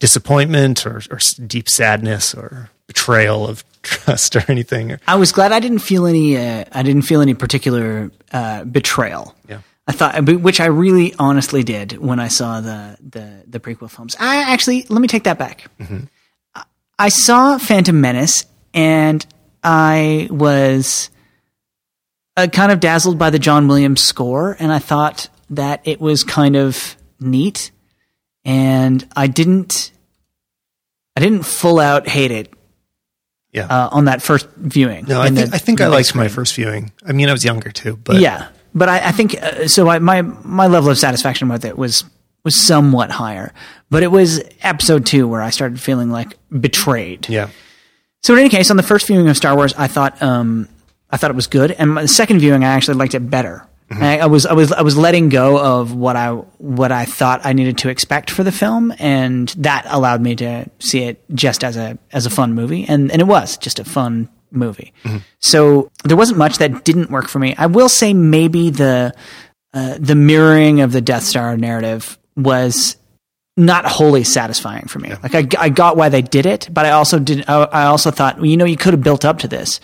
disappointment or, or deep sadness or betrayal of trust or anything? I was glad I didn't feel any. Uh, I didn't feel any particular uh, betrayal. Yeah. I thought, which I really honestly did when I saw the the, the prequel films. I actually let me take that back. I saw Phantom Menace, and I was uh, kind of dazzled by the John Williams score, and I thought that it was kind of neat. And I didn't, I didn't full out hate it Yeah. uh, on that first viewing. no, I the- I think I liked my first viewing. I mean, I was younger too, but Yeah, but I, I think uh, so. I, my my level of satisfaction with it was was somewhat higher, but it was episode two where I started feeling like betrayed. yeah. So in any case, on the first viewing of Star Wars, I thought um, I thought it was good, and my, the second viewing, I actually liked it better. I, I was I was I was letting go of what I what I thought I needed to expect for the film, and that allowed me to see it just as a as a fun movie, and and it was just a fun movie. So there wasn't much that didn't work for me. I will say maybe the uh, the mirroring of the Death Star narrative was not wholly satisfying for me. Like I, I got why they did it, but I also did. I, I also thought, well, you know, you could have built up to this,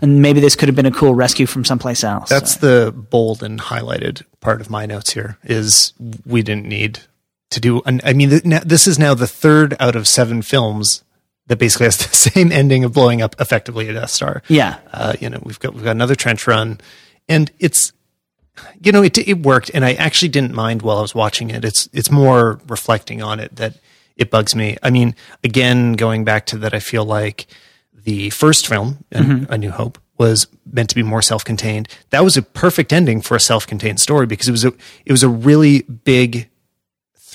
and maybe this could have been a cool rescue from someplace else. That's the bold and highlighted part of my notes here is we didn't need to do. An, I mean, th- now- this is now the third out of seven films that basically has the same ending of blowing up effectively a Death Star. yeah, Uh, you know, we've got we've got another trench run, and it's you know it it worked, and I actually didn't mind while I was watching it. It's it's more reflecting on it that it bugs me. I mean, again, going back to that, I feel like the first film, A- A New Hope, was meant to be more self-contained. That was a perfect ending for a self-contained story because it was a it was a really big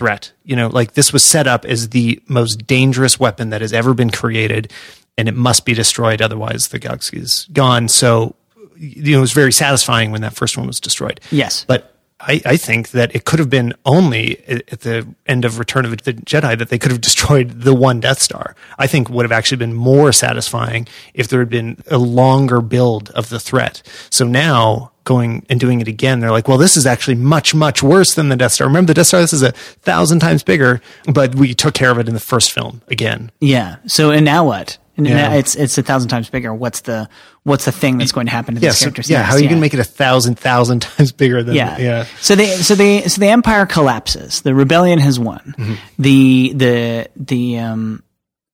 threat. You know, like this was set up as the most dangerous weapon that has ever been created, and it must be destroyed. Otherwise, the galaxy is gone. So, you know, it was very satisfying when that first one was destroyed. Yes. But I, I think that it could have been only at at the end of Return of the Jedi that they could have destroyed the one Death Star. I think would have actually been more satisfying if there had been a longer build of the threat. So now going and doing it again, they're like, well, this is actually much, much worse than the Death Star. Remember the Death Star, this is a thousand times bigger, but we took care of it in the first film again. yeah. So and now what? And Yeah. now it's it's a thousand times bigger. What's the what's the thing that's going to happen to Yeah, these so, characters? yeah. next? How are you going to make it a thousand, thousand times bigger than, yeah. yeah. So the so the so the empire collapses. The rebellion has won. Mm-hmm. The the the um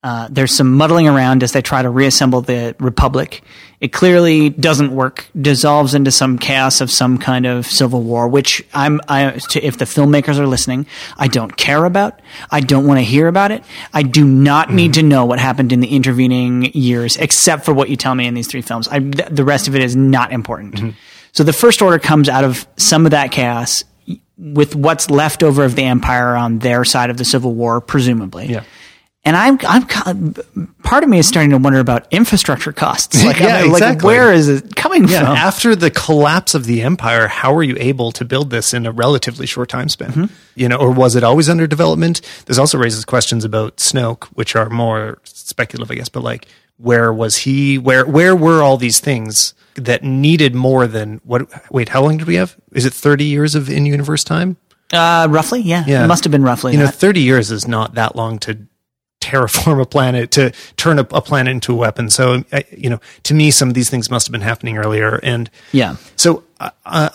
uh, there's some muddling around as they try to reassemble the republic. It clearly doesn't work. Dissolves into some chaos of some kind of civil war, which I'm. I, to, if the filmmakers are listening, I don't care about. I don't want to hear about it. I do not need to know what happened in the intervening years, except for what you tell me in these three films. I, th- the rest of it is not important. So the first order comes out of some of that chaos with what's left over of the empire on their side of the civil war, presumably. Yeah. And I'm, I'm, part of me is starting to wonder about infrastructure costs. Like, Yeah, I'm like, exactly. where is it coming Yeah, from? after the collapse of the empire, how are you able to build this in a relatively short time span? Mm-hmm. You know, or was it always under development? This also raises questions about Snoke, which are more speculative, I guess. But like, where was he? Where where were all these things that needed more than what? Wait, how long did we have? Is it thirty years of in universe time? Uh, roughly, yeah. Yeah. It must have been roughly. You know, thirty years is not that long to terraform a planet to turn a, a planet into a weapon. So, I- you know, to me, some of these things must have been happening earlier, and Yeah. so I,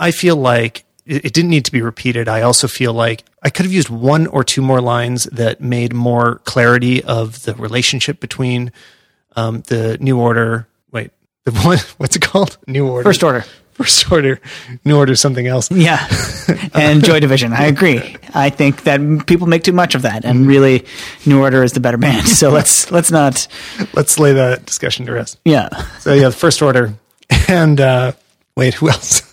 I feel like it, it didn't need to be repeated. I also feel like I could have used one or two more lines that made more clarity of the relationship between um, the New Order. Wait, the one what's it called? New Order. First Order. First Order. New Order. Something else. Yeah. and Joy Division. I agree. I think that people make too much of that, and really, New Order is the better band. So let's let's not. Let's lay that discussion to rest. Yeah. So yeah, the First Order, and uh, wait, who else?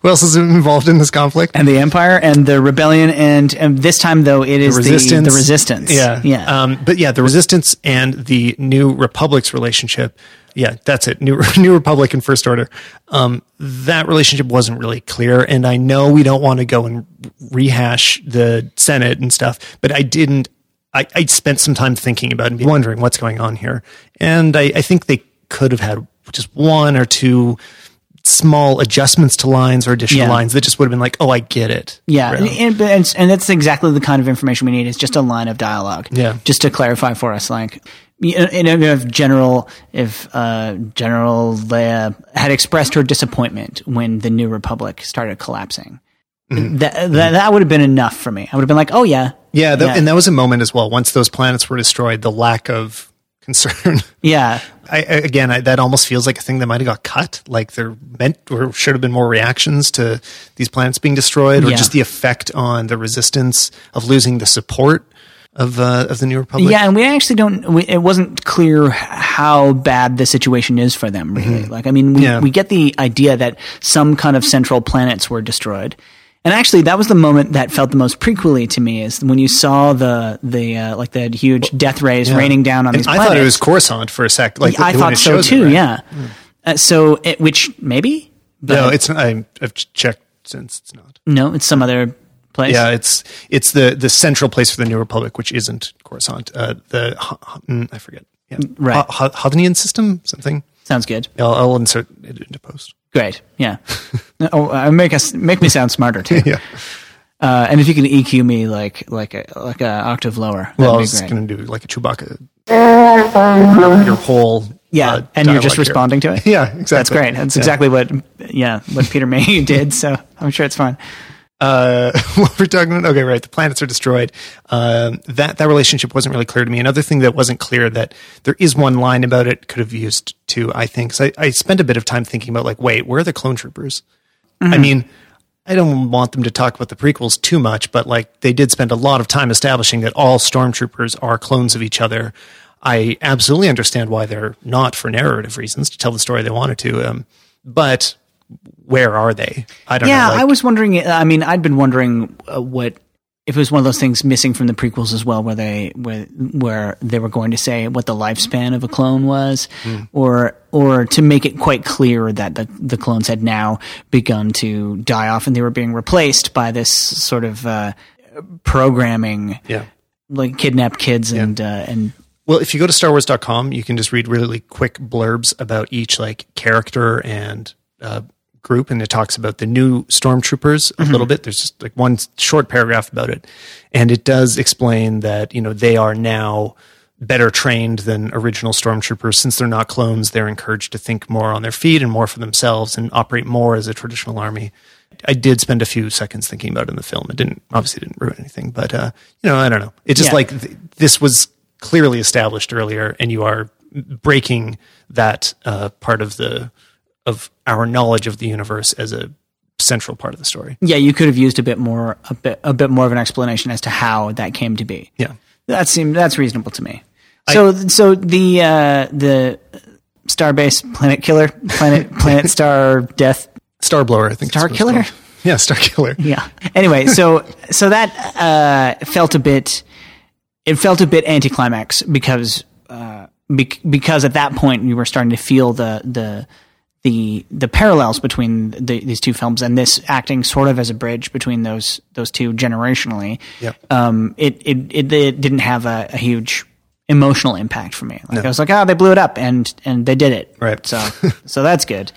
who else is involved in this conflict? And the Empire and the Rebellion, and, and this time though it is the resistance. The, resistance. Yeah. Yeah. Um, but yeah, the resistance and the New Republic's relationship. Yeah, that's it. New New Republic and First Order. Um, that relationship wasn't really clear, and I know we don't want to go and rehash the Senate and stuff, but I didn't. I, I spent some time thinking about it and wondering what's going on here. And I, I think they could have had just one or two small adjustments to lines or additional Yeah. lines that just would have been like, oh, I get it. Yeah, and, and, and, and that's exactly the kind of information we need. Is just a line of dialogue. Yeah. just to clarify for us, like, you know, if General, if uh, General Leia had expressed her disappointment when the New Republic started collapsing, Mm-hmm. that, that that would have been enough for me. I would have been like, oh yeah, yeah, that, Yeah. and that was a moment as well. Once those planets were destroyed, the lack of concern. yeah, I, again, I, that almost feels like a thing that might have got cut. Like there meant or should have been more reactions to these planets being destroyed, or Yeah. just the effect on the resistance of losing the support of uh, of the New Republic. Yeah, and we actually don't. We, it wasn't clear how bad the situation is for them. Really, like I mean, we, Mm-hmm. Yeah. we get the idea that some kind of central planets were destroyed, and actually, that was the moment that felt the most prequely to me. Is when you saw the the uh, like the huge death rays raining down on And these I planets. thought it was Coruscant for a sec. Like I thought so shows it, too. right? Yeah. Uh, so, it, which maybe, No, it's I, I've checked since it's not. no, it's some other place. Yeah, it's it's the the central place for the New Republic, which isn't Coruscant. Uh, the H- H- mm, I forget. Yeah, Right. H- H- Hosnian system, something. sounds good. I'll, I'll insert it into post. Great. Yeah. oh, uh, make us make me sound smarter too. Yeah. Uh, and if you can EQ me like like a like a octave lower, that'd Well, I was going to do like a Chewbacca. your whole Yeah, uh, and you're just dialogue here. responding to it. Yeah, exactly. That's great. That's Yeah. exactly what yeah what Peter Mayhew did. So I'm sure it's fine. Uh, what we're talking about. Okay, right. The planets are destroyed. Um, that that relationship wasn't really clear to me. Another thing that wasn't clear that there is one line about it could have used to. I think. So I, I spent a bit of time thinking about like, wait, where are the clone troopers? I mean. I don't want them to talk about the prequels too much, but like they did spend a lot of time establishing that all stormtroopers are clones of each other. I absolutely understand why they're not for narrative reasons to tell the story they wanted to. Um, but where are they? I don't Yeah, know. like- I was wondering. I mean, I'd been wondering uh, what if it was one of those things missing from the prequels as well, where they where where they were going to say what the lifespan of a clone was, Hmm. or or to make it quite clear that the the clones had now begun to die off and they were being replaced by this sort of uh, programming, yeah. like kidnap kids and uh, and Well, if you go to starwars.com, you can just read really quick blurbs about each like character and uh, group, and it talks about the new stormtroopers a little bit. There's just like one short paragraph about it, and it does explain that you know they are now better trained than original stormtroopers since they're not clones. They're encouraged to think more on their feet and more for themselves and operate more as a traditional army. I did spend a few seconds thinking about it in the film. It didn't obviously didn't ruin anything, but uh, you know I don't know. It's just Yeah. like th- this was clearly established earlier, and you are breaking that uh, part of the of our knowledge of the universe as a central part of the story. yeah, you could have used a bit more a bit a bit more of an explanation as to how that came to be. Yeah, That seems that's reasonable to me. So so the uh, the Starbase Planet Killer Planet Planet Star Death star blower I think. Star Killer? Yeah, Star Killer. yeah. Anyway, so so that uh, felt a bit it felt a bit anticlimax because uh, bec- because at that point you were starting to feel the the the the parallels between the, these two films and this acting sort of as a bridge between those those two generationally. Yep. Um, it, it it it didn't have a, a huge emotional impact for me. Like I was like, oh, they blew it up and and they did it. Right. So so that's good.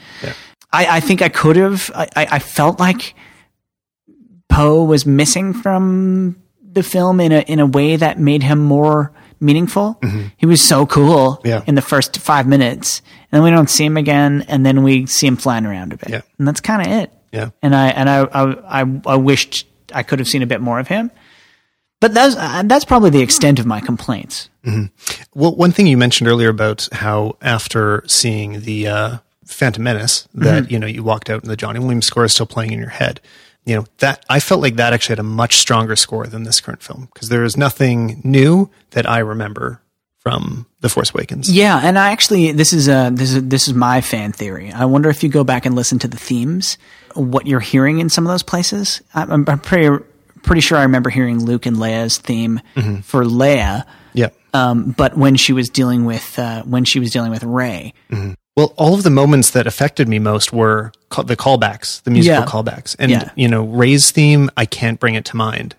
I, I think I could have. I, I I felt like Poe was missing from the film in a in a way that made him more meaningful. He was so cool Mm-hmm. Yeah. in the first five minutes, and then we don't see him again, and then we see him flying around a bit, Yeah. and that's kind of it. Yeah. And I and I, I I I wished I could have seen a bit more of him, but that's uh, that's probably the extent of my complaints. Well, one thing you mentioned earlier about how after seeing the uh, Phantom Menace, that Mm-hmm. you know you walked out and the Johnny Williams score is still playing in your head. You know that I felt like that actually had a much stronger score than this current film because there is nothing new that I remember from The Force Awakens. Yeah, and I actually this is a this is this is my fan theory. I wonder if you go back and listen to the themes, what you're hearing in some of those places. I'm, I'm pretty pretty sure I remember hearing Luke and Leia's theme for Leia, Yeah. um, but when she was dealing with uh, when she was dealing with Rey. Well, all of the moments that affected me most were ca- the callbacks, the musical Yeah. callbacks, and Yeah. you know Rey's theme. I can't bring it to mind.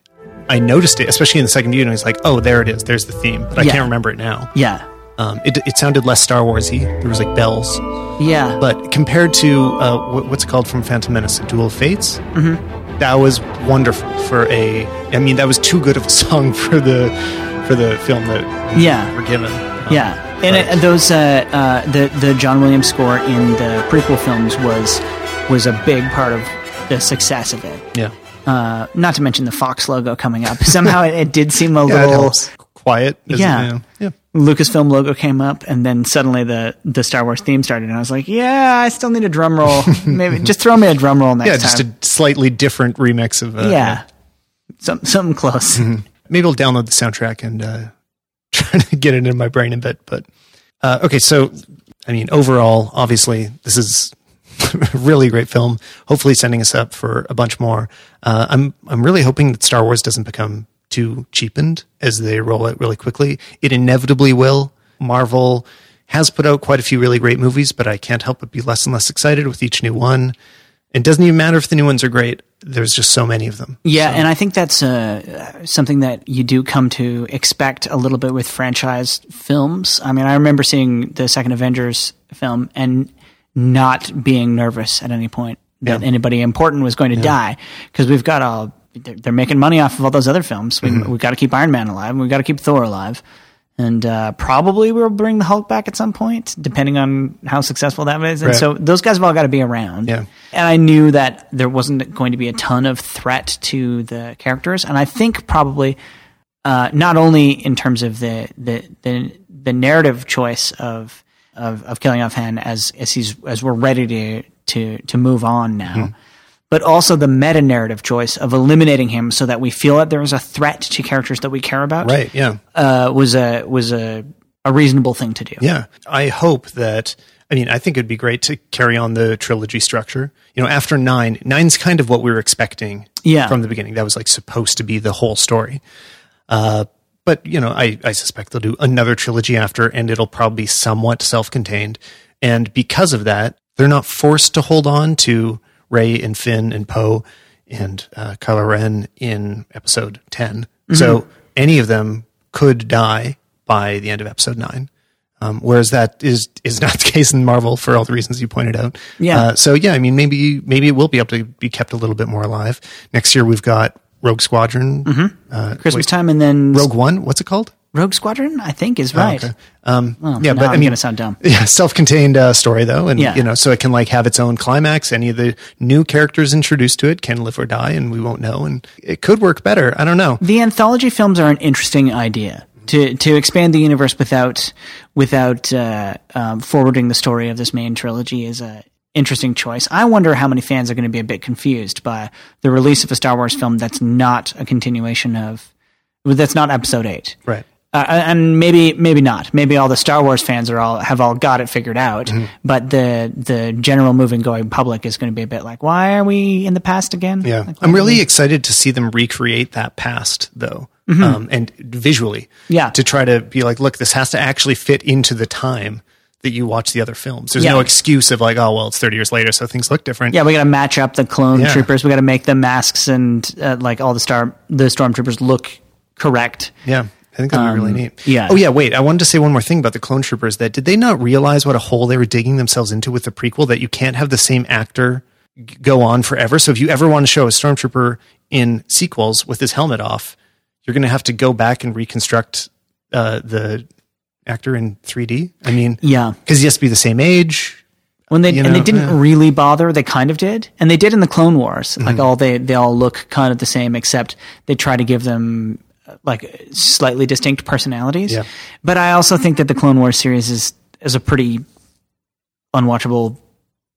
I noticed it, especially in the second viewing. I was like, "Oh, there it is. There's the theme," but I Yeah. can't remember it now. Yeah. Um, it, it sounded less Star Warsy. There was like bells, Yeah. but compared to uh, what, what's it called from Phantom Menace, Duel of Fates, mm-hmm. that was wonderful for a. I mean, that was too good of a song for the for the film that Yeah. were given. Um, Yeah, and but- uh, those uh, uh, the the John Williams score in the prequel films was was a big part of the success of it. yeah, Uh, not to mention the Fox logo coming up. Somehow it, it did seem a yeah, little. Quiet, Yeah. you know, yeah. Lucasfilm logo came up, and then suddenly the the Star Wars theme started, and I was like, yeah, I still need a drum roll. Maybe just throw me a drum roll next time. Yeah, just time. a slightly different remix of. Uh, yeah, Some, something close. maybe I'll download the soundtrack and uh, try to get it in my brain a bit. But uh, okay, so I mean, overall, obviously, this is a really great film. Hopefully, setting us up for a bunch more. Uh, I'm I'm really hoping that Star Wars doesn't become too cheapened as they roll it really quickly. It inevitably will. Marvel has put out quite a few really great movies, but I can't help but be less and less excited with each new one. It doesn't even matter if the new ones are great. There's just so many of them. Yeah, and I think that's uh, something that you do come to expect a little bit with franchise films. I mean, I remember seeing the second Avengers film and not being nervous at any point that Yeah. anybody important was going to die because we've got all they're, they're making money off of all those other films. We Mm-hmm. we've got to keep Iron Man alive. and We've got to keep Thor alive. And uh, probably we'll bring the Hulk back at some point, depending on how successful that is. And Right. so those guys have all got to be around. Yeah. And I knew that there wasn't going to be a ton of threat to the characters, and I think probably uh, not only in terms of the the the, the narrative choice of, of of killing off Han as as he's as we're ready to to to move on now. But also the meta narrative choice of eliminating him so that we feel that there is a threat to characters that we care about Right? Yeah. uh, was a was a, a reasonable thing to do. Yeah. I hope that, I mean, I think it'd be great to carry on the trilogy structure. You know, after nine, nine's kind of what we were expecting Yeah. from the beginning. That was like supposed to be the whole story. Uh, but, you know, I, I suspect they'll do another trilogy after, and it'll probably be somewhat self contained. And because of that, they're not forced to hold on to Rey and Finn and Poe and uh, Kylo Ren in episode 10. So any of them could die by the end of episode 9. Um, whereas that is is not the case in Marvel for all the reasons you pointed out. Yeah. Uh, so yeah, I mean, maybe maybe it will be able to be kept a little bit more alive. Next year we've got Rogue Squadron, uh, Christmas time, and then Rogue One. What's it called? Rogue Squadron, I think, is right. Okay. Um, Well, yeah, but I I'm mean, gonna sound dumb. Yeah, self-contained uh, story though, and Yeah. you know, so it can like have its own climax. Any of the new characters introduced to it can live or die, and we won't know. And it could work better. I don't know. The anthology films are an interesting idea to to expand the universe without without uh, um, forwarding the story of this main trilogy is a interesting choice. I wonder how many fans are going to be a bit confused by the release of a Star Wars film that's not a continuation of that's not Episode Eight. Right. Uh, and maybe maybe not. Maybe all the Star Wars fans are all have all got it figured out, Mm-hmm. but the the general moving going public is going to be a bit like, why are we in the past again? Yeah, Like, I'm really excited to see them recreate that past, though, um, and visually. Mm-hmm. Yeah. to try to be like, look, this has to actually fit into the time that you watch the other films. There's Yeah. no excuse of like, oh, well, it's 30 years later, so things look different. Yeah, we got to match up the clone Yeah. troopers. We got to make the masks and uh, like all the star the stormtroopers look correct. Yeah. I think that'd be really neat. Um, yeah. Oh yeah. Wait. I wanted to say one more thing about the clone troopers. That did they not realize what a hole they were digging themselves into with the prequel? That you can't have the same actor go on forever. So if you ever want to show a stormtrooper in sequels with his helmet off, you're going to have to go back and reconstruct uh, the actor in 3D. I mean, Yeah. because he has to be the same age. When they You and they didn't yeah. really bother, they kind of did, and they did in the Clone Wars. Mm-hmm. Like all they they all look kind of the same, except they try to give them like slightly distinct personalities. Yeah. But I also think that the Clone Wars series is is a pretty unwatchable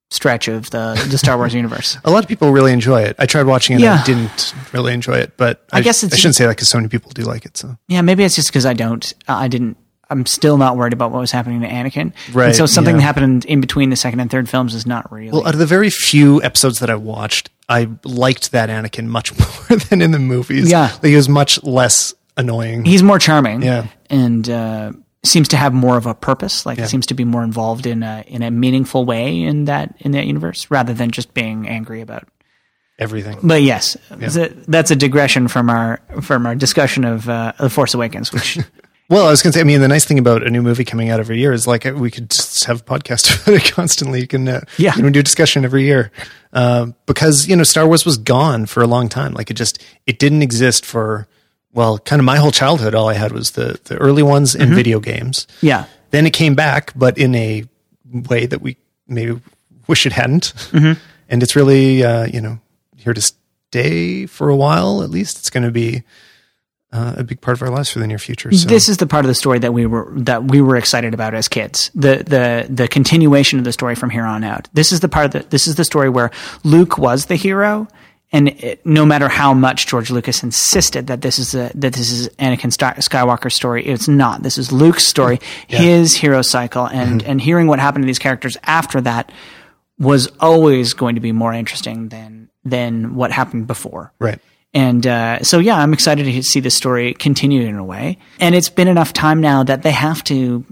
stretch of the the Star Wars universe. A lot of people really enjoy it. I tried watching it. and Yeah. I didn't really enjoy it, but I, guess I shouldn't say that because so many people do like it. So Yeah, maybe it's just because I don't. I didn't. I'm still not worried about what was happening to Anakin. Right, And so something yeah. that happened in between the second and third films is not really. Well, out of the very few episodes that I watched, I liked that Anakin much more than in the movies. Yeah. like, he was much less annoying. he's more charming. Yeah. and uh, seems to have more of a purpose. Like Yeah. seems to be more involved in a in a meaningful way in that in that universe rather than just being angry about everything. But yes, th- that's a digression from our from our discussion of uh, the Force Awakens, which Well, I was going to say, I mean, the nice thing about a new movie coming out every year is like we could just have a podcast about it constantly. You can, uh, Yeah. you know, do a discussion every year. Uh, because, you know, Star Wars was gone for a long time. Like it just, it didn't exist for, well, kind of my whole childhood. All I had was the, the early ones in video games. yeah, Then it came back, but in a way that we maybe wish it hadn't. And it's really, uh, you know, here to stay for a while, at least. It's going to be uh, a big part of our lives for the near future. So. this is the part of the story that we were that we were excited about as kids. The the the continuation of the story from here on out. This is the part that this is the story where Luke was the hero. And it, no matter how much George Lucas insisted that this is a that this is Anakin Skywalker's story, it's not. This is Luke's story, his hero cycle, and and hearing what happened to these characters after that was always going to be more interesting than than what happened before. right. And uh, so, yeah, I'm excited to see this story continue in a way. And it's been enough time now that they have to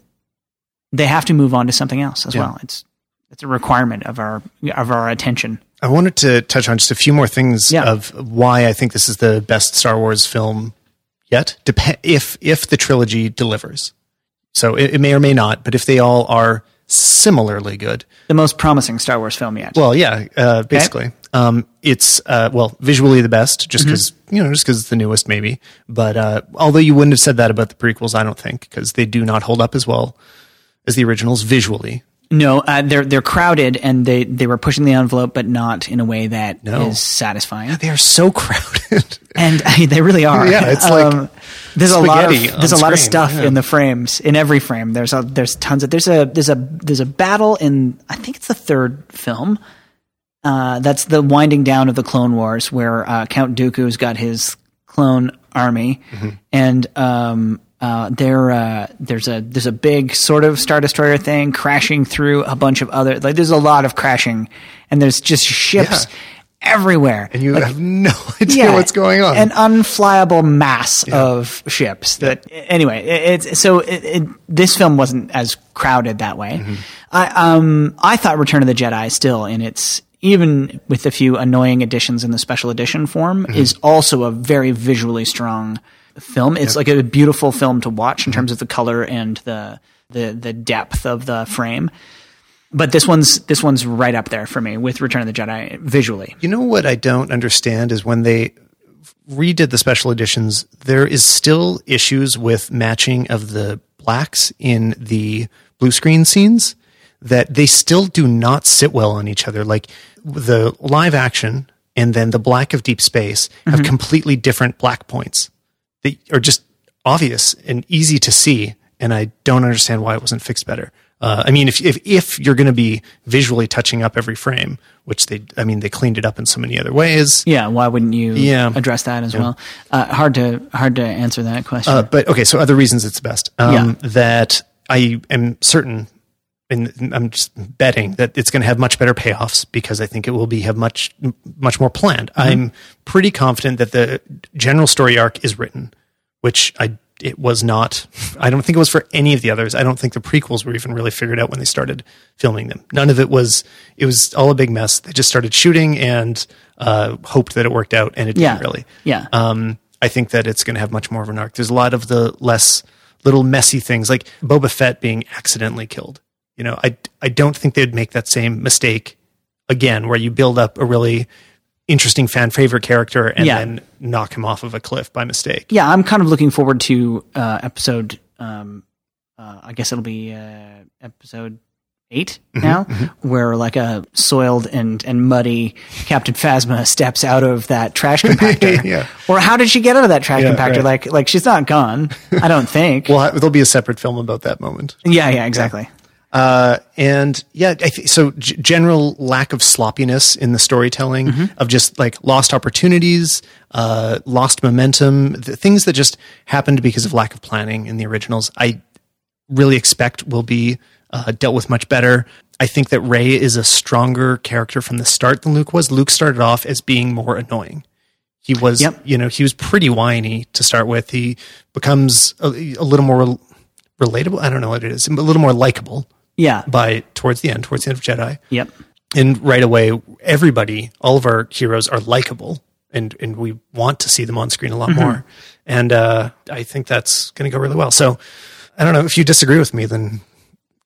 they have to move on to something else as well. It's it's a requirement of our of our attention. I wanted to touch on just a few more things Yeah. of why I think this is the best Star Wars film yet. Dep- if if the trilogy delivers, so it, it may or may not, but if they all are similarly good, The most promising Star Wars film yet. well, yeah, uh, basically, um, it's uh, well visually the best, just because you know, just because it's the newest, maybe. But uh, although you wouldn't have said that about the prequels, I don't think because they do not hold up as well as the originals visually. no, uh, they're they're crowded and they they were pushing the envelope, but not in a way that is No. satisfying. They are so crowded. and I mean, they really are. Um, Yeah, it's like there's a lot of there's a lot of stuff yeah. in the frames in every frame. There's a there's tons of there's a there's a there's a battle in I think it's the third film. Uh, that's the winding down of the Clone Wars, where uh, Count Dooku's got his clone army, Mm-hmm. and um, uh, there uh, there's a there's a big sort of Star Destroyer thing crashing through a bunch of other like there's a lot of crashing, and there's just ships Yeah. everywhere, and you have no idea what's going on. An unflyable mass of ships. That anyway, it, it's so it, it, this film wasn't as crowded that way. Mm-hmm. I um I thought Return of the Jedi still in its even with a few annoying additions in the special edition form Mm-hmm. is also a very visually strong film. It's like a beautiful film to watch in terms of the color and the the the depth of the frame. But this one's this one's right up there for me with Return of the Jedi visually. You know what I don't understand is when they redid the special editions, there is still issues with matching of the blacks in the blue screen scenes that they still do not sit well on each other. Like the live action and then the black of deep space have completely different black points. They are just obvious and easy to see. And I don't understand why it wasn't fixed better. Uh, I mean, if, if, if you're going to be visually touching up every frame, which they, I mean, they cleaned it up in so many other ways. Yeah, why wouldn't you Yeah. address that as well? Uh, hard to hard to answer that question. Uh, but okay, so other reasons it's best. Um, Yeah. That I am certain, and I'm just betting that it's going to have much better payoffs because I think it will be have much much more planned. I'm pretty confident that the general story arc is written, which I it was not. I don't think it was for any of the others. I don't think the prequels were even really figured out when they started filming them. None of it was. It was all a big mess. They just started shooting and uh, hoped that it worked out, and it yeah, didn't really. Yeah, Um, I think that it's going to have much more of an arc. There's a lot of the less little messy things, like Boba Fett being accidentally killed. You know, I I don't think they'd make that same mistake again, where you build up a really interesting fan favorite character and Yeah. then knock him off of a cliff by mistake. yeah. I'm kind of looking forward to uh, episode. Um, uh, I guess it'll be uh, episode 8 Mm-hmm, now, where like a soiled and and muddy Captain Phasma steps out of that trash compactor. Yeah. Or how did she get out of that trash Yeah, compactor? right. Like like she's not gone. I don't think. Well, there'll be a separate film about that moment. yeah, yeah, exactly. Uh, and yeah, I th- so g- general lack of sloppiness in the storytelling Mm-hmm. of just like lost opportunities, uh, lost momentum, the things that just happened because of lack of planning in the originals. I really expect will be uh, dealt with much better. I think that Rey is a stronger character from the start than Luke was. Luke started off as being more annoying. He was, Yep. you know, he was pretty whiny to start with. He becomes a, a little more relatable. I don't know what it is, a little more likable Yeah. by towards the end, towards the end of Jedi. Yep. and right away, everybody, all of our heroes are likable, and and we want to see them on screen a lot more. And uh, I think that's going to go really well. So I don't know if you disagree with me, then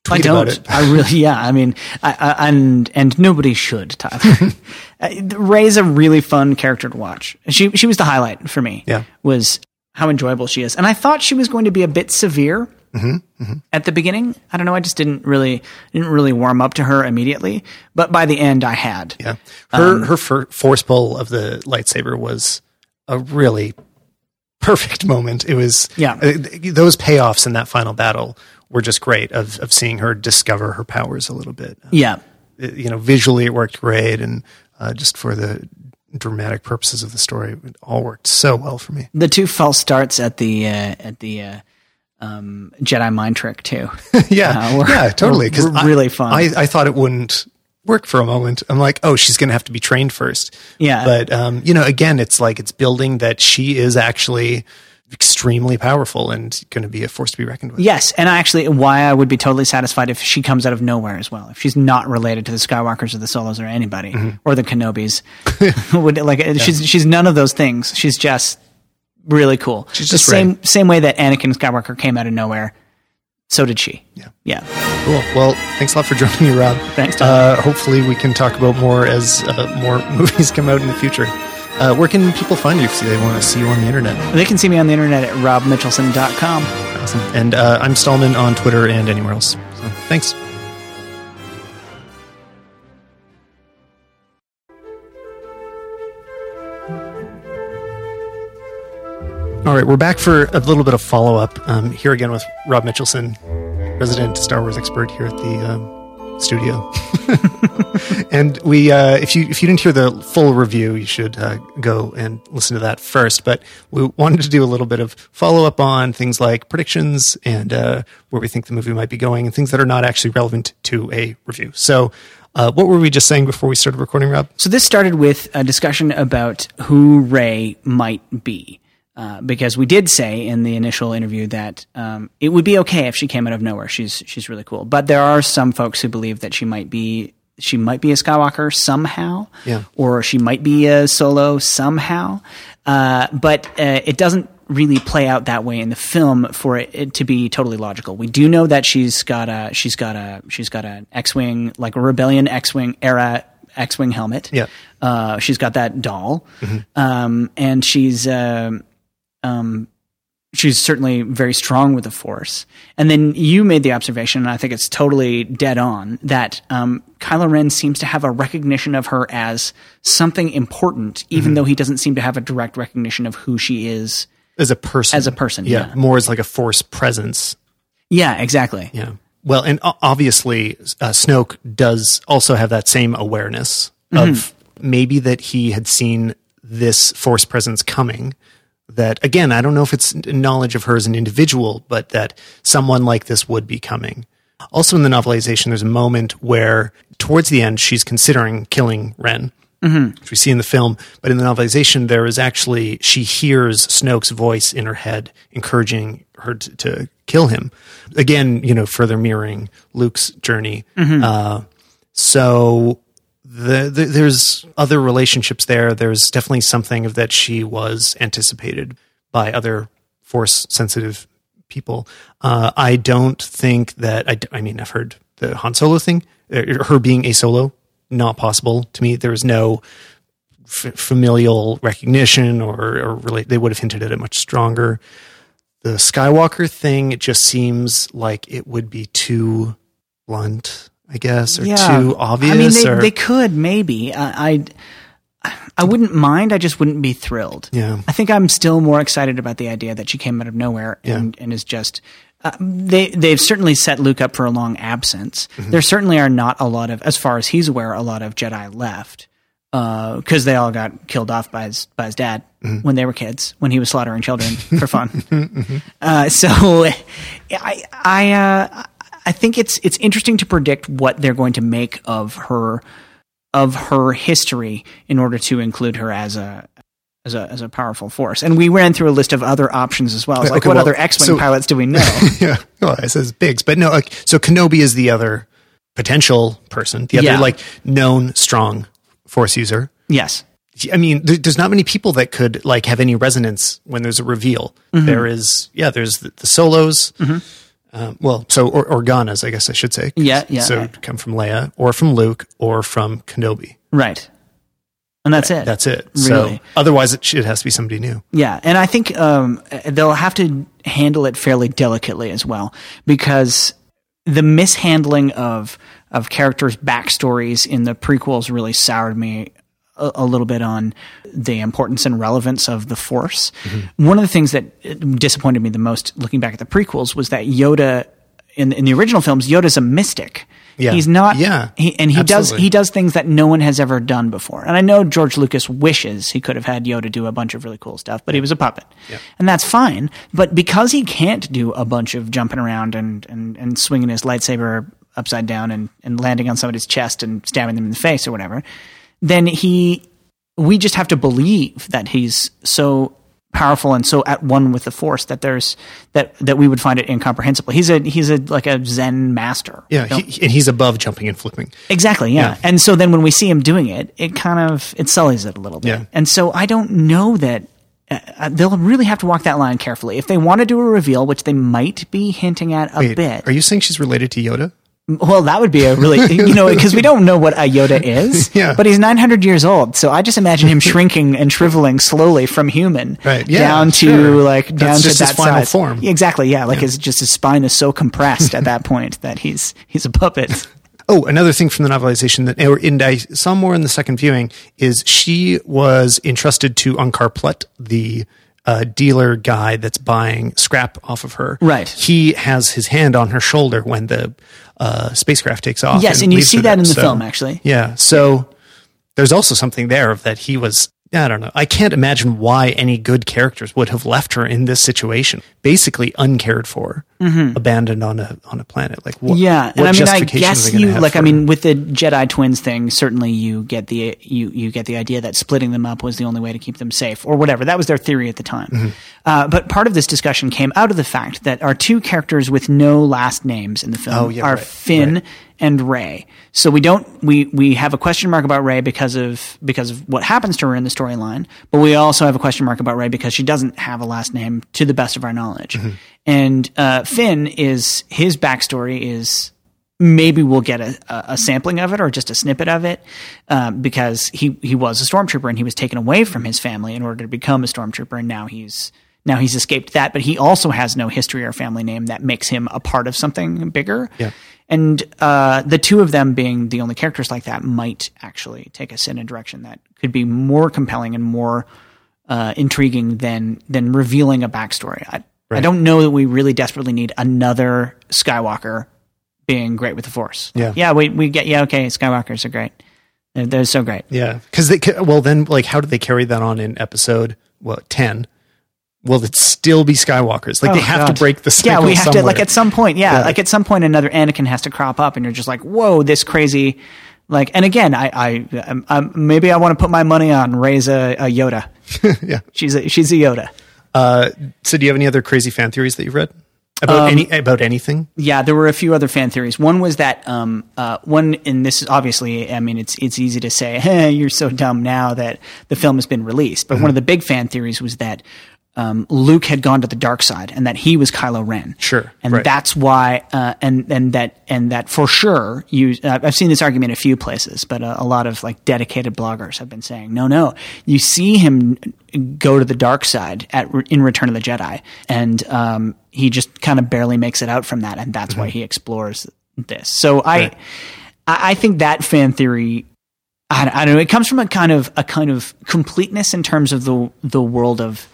I don't. about it. I really, yeah. I mean, I, I, and and nobody should. Tyler. Rey's a really fun character to watch. She she was the highlight for me. Yeah. was how enjoyable she is, and I thought she was going to be a bit severe Mm-hmm, at the beginning. I don't know. I just didn't really didn't really warm up to her immediately, but by the end, I had. Yeah, her Um, her for, force pull of the lightsaber was a really perfect moment. It was Yeah. uh, those payoffs in that final battle were just great of of seeing her discover her powers a little bit. Yeah, Uh, you know, visually it worked great, and uh, just for the dramatic purposes of the story, it all worked so well for me. the two false starts at the uh, at the uh, um, Jedi mind trick too. yeah, Uh, yeah, totally. I- really fun. I, I thought it wouldn't work for a moment. I'm like, oh, she's going to have to be trained first. Yeah. But um, you know, again, it's like it's building that she is actually extremely powerful and going to be a force to be reckoned with. Yes, and actually, why I would be totally satisfied if she comes out of nowhere as well. If she's not related to the Skywalkers or the Solos or anybody Mm-hmm. or the Kenobis, would like she's she's none of those things. She's just really cool. She's the same same way that Anakin Skywalker came out of nowhere. So did she. Yeah. Yeah. Cool. Well, thanks a lot for joining me, Rob. Thanks, Tom. Uh, hopefully, we can talk about more as uh, more movies come out in the future. Uh, where can people find you if they want to see you on the internet? They can see me on the internet at robmitchelson.com. Awesome. And uh, I'm Stallman on Twitter and anywhere else. So thanks. All right, we're back for a little bit of follow up um, here again with Rob Mitchelson, resident Star Wars expert here at the um, studio. and we, uh, if you if you didn't hear the full review, you should uh, go and listen to that first. But we wanted to do a little bit of follow up on things like predictions and uh, where we think the movie might be going, and things that are not actually relevant to a review. So, uh, what were we just saying before we started recording, Rob? So this started with a discussion about who Rey might be. Uh, because we did say in the initial interview that um, it would be okay if she came out of nowhere. She's she's really cool, but there are some folks who believe that she might be she might be a Skywalker somehow, Yeah. or she might be a Solo somehow. Uh, but uh, it doesn't really play out that way in the film for it, it to be totally logical. We do know that she's got a she's got a she's got an X-wing like a rebellion X-wing era X-wing helmet. Yeah. Uh, she's got that doll, um, and she's um, um, she's certainly very strong with the Force. And then you made the observation, and I think it's totally dead on, that um, Kylo Ren seems to have a recognition of her as something important, even though he doesn't seem to have a direct recognition of who she is. As a person, As a person, yeah. more as like a force presence Yeah, exactly. Yeah. Well, and obviously, uh, Snoke does also have that same awareness of maybe that he had seen this force presence coming. That again, I don't know if it's knowledge of her as an individual, but that someone like this would be coming. Also, in the novelization, there's a moment where towards the end, she's considering killing Ren, which we see in the film. But in the novelization, there is actually, she hears Snoke's voice in her head encouraging her to, to kill him. Again, you know, further mirroring Luke's journey. Uh, so the, the, there's other relationships there. There's definitely something of that she was anticipated by other force sensitive people. Uh, I don't think that I, I mean I've heard the Han Solo thing, uh, her being a solo, not possible to me. There is no f- familial recognition or, or they would have hinted at it much stronger. The Skywalker thing, it just seems like it would be too blunt, I guess, or too obvious. I mean, they, or, they could maybe. I, I'd- I wouldn't mind. I just wouldn't be thrilled. Yeah. I think I'm still more excited about the idea that she came out of nowhere and, and is just. Uh, they they've certainly set Luke up for a long absence. Mm-hmm. There certainly are not a lot of, as far as he's aware, a lot of Jedi left because they all got killed off by his by his dad Mm-hmm. when they were kids when he was slaughtering children for fun. Mm-hmm. Uh, so I I uh, I think it's it's interesting to predict what they're going to make of her of her history in order to include her as a as a as a powerful force. And we ran through a list of other options as well. Like Okay, what well, other X-wing so- pilots do we know? yeah. Well, it says Biggs, but no. Like, so Kenobi is the other potential person, the other Yeah. like known strong force user. Yes. I mean, there- there's not many people that could like have any resonance when there's a reveal. Mm-hmm. There is, yeah, there's the, the solos. Um, well, so or, Organas, I guess I should say. Yeah, yeah. So it'd come from Leia, or from Luke, or from Kenobi. Right. And that's it. That's it. Really. So otherwise, it, should, it has to be somebody new. Yeah, and I think um, they'll have to handle it fairly delicately as well because the mishandling of of characters' backstories in the prequels really soured me a, a little bit on the importance and relevance of the Force. Mm-hmm. One of the things that disappointed me the most, looking back at the prequels, was that Yoda in in the original films, Yoda's a mystic. Yeah. He's not. Yeah, He, and he does he does things that no one has ever done before. And I know George Lucas wishes he could have had Yoda do a bunch of really cool stuff, but he was a puppet. And that's fine. But because he can't do a bunch of jumping around and, and, and swinging his lightsaber upside down and, and landing on somebody's chest and stabbing them in the face or whatever, then he, we just have to believe that he's so powerful and so at one with the force that there's that that we would find it incomprehensible. He's a he's a like a Zen master. Yeah, he, and he's above jumping and flipping. Exactly, yeah. Yeah. And so then when we see him doing it, it kind of it sullies it a little bit. Yeah. And so I don't know that uh, uh, they'll really have to walk that line carefully. If they want to do a reveal, which they might be hinting at a Wait, bit, are you saying she's related to Yoda? Well, that would be a really, you know, because we don't know what a Yoda is, Yeah. but he's 900 years old. So I just imagine him shrinking and shriveling slowly from human Right, yeah, down to sure. like, That's down just to his that final size. form. Exactly. Yeah. Like his, just his spine is so compressed at that point that he's, he's a puppet. Oh, another thing from the novelization that or in, I saw more in the second viewing is she was entrusted to Unkar Plutt, the uh, dealer guy that's buying scrap off of her. Right. He has his hand on her shoulder when the uh, spacecraft takes off. Yes, and you see that in the So, film, actually. Yeah. So there's also something there of that he was. I don't know. I can't imagine why any good characters would have left her in this situation, basically uncared for, abandoned on a on a planet. Like what? Mm-hmm. Yeah, what and I mean, I guess you like. I mean, with the Jedi twins thing, certainly you get the you you get the idea that splitting them up was the only way to keep them safe, or whatever. That was their theory at the time. Mm-hmm. Uh, but part of this discussion came out of the fact that our two characters with no last names in the film Oh, yeah, are right, Finn right. And Rey. So we don't we we have a question mark about Rey because of because of what happens to her in the storyline, but we also have a question mark about Rey because she doesn't have a last name to the best of our knowledge. Mm-hmm. And uh, Finn is his backstory is maybe we'll get a, a sampling of it or just a snippet of it um, because he he was a stormtrooper and he was taken away from his family in order to become a stormtrooper and now he's now he's escaped that but he also has no history or family name that makes him a part of something bigger Yeah. and uh, the two of them being the only characters like that might actually take us in a direction that could be more compelling and more uh, intriguing than than revealing a backstory. I, I don't know that we really desperately need another Skywalker being great with the Force. Yeah. yeah, we we get yeah okay, Skywalkers are great. They're, they're so great. Yeah, because they well then like how do they carry that on in episode what ten? Will it still be Skywalkers? Like they Oh, have God. to break the cycle. Yeah, we have to like at some point. Yeah, Yeah. like at some point, another Anakin has to crop up, and you're just like, whoa, this crazy. Like, and again, I, I, um, maybe I want to put my money on Rey's a, a Yoda. yeah. She's a, she's a Yoda. Uh, so do you have any other crazy fan theories that you've read about Um, any about anything? Yeah, there were a few other fan theories. One was that um, uh, one, and this is obviously, I mean, it's it's easy to say, hey, you're so dumb now that the film has been released. But one of the big fan theories was that um, Luke had gone to the dark side and that he was Kylo Ren. Sure, and right. that's why, uh, and and that and that for sure, you. Uh, I've seen this argument a few places, but uh, a lot of like dedicated bloggers have been saying, no, no, you see him go to the dark side at in Return of the Jedi, and um, he just kind of barely makes it out from that, and that's why he explores this. So I, Right. I, I think that fan theory. I, I don't know. It comes from a kind of a kind of completeness in terms of the the world of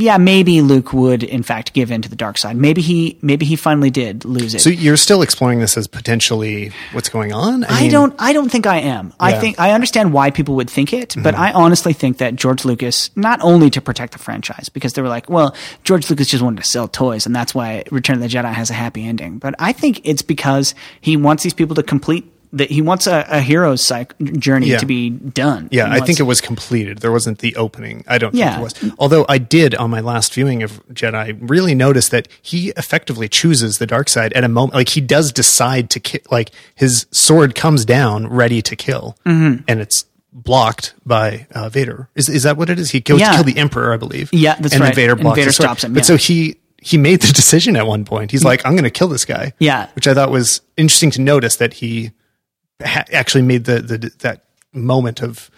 yeah, maybe Luke would in fact give in to the dark side. Maybe he maybe he finally did lose it. So you're still exploring this as potentially what's going on? I mean, don't I don't think I am. I think I understand why people would think it, but mm-hmm. I honestly think that George Lucas not only to protect the franchise because they were like, well, George Lucas just wanted to sell toys and that's why Return of the Jedi has a happy ending. But I think it's because he wants these people to complete that he wants a, a hero's psych- journey Yeah. to be done. Yeah, I think it was completed. There wasn't the opening. I don't Yeah. think there was. Although I did on my last viewing of Jedi really notice that he effectively chooses the dark side at a moment. Like he does decide to kill. Like his sword comes down ready to kill, Mm-hmm. and it's blocked by uh, Vader. Is is that what it is? He goes Yeah. to kill the Emperor, I believe. Yeah, that's and right. Vader And blocks Vader his sword. stops him, But so he he made the decision at one point. He's like, I'm going to kill this guy. Yeah. which I thought was interesting to notice that he ha- actually made the, the that moment of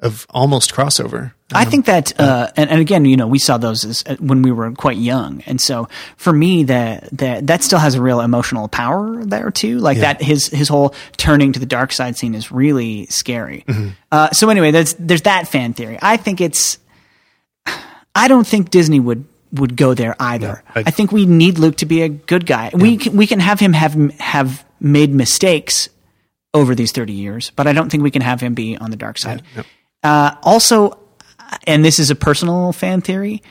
of almost crossover. I think that, uh, and, and again, you know, we saw those as, uh, when we were quite young, and so for me, that that that still has a real emotional power there too. Like that, his his whole turning to the dark side scene is really scary. Mm-hmm. Uh, so anyway, there's there's that fan theory. I think it's, I don't think Disney would would go there either. I- I, think we need Luke to be a good guy. We can, we can have him have have made mistakes over these 30 years, but I don't think we can have him be on the dark side. Uh, also, and this is a personal fan theory.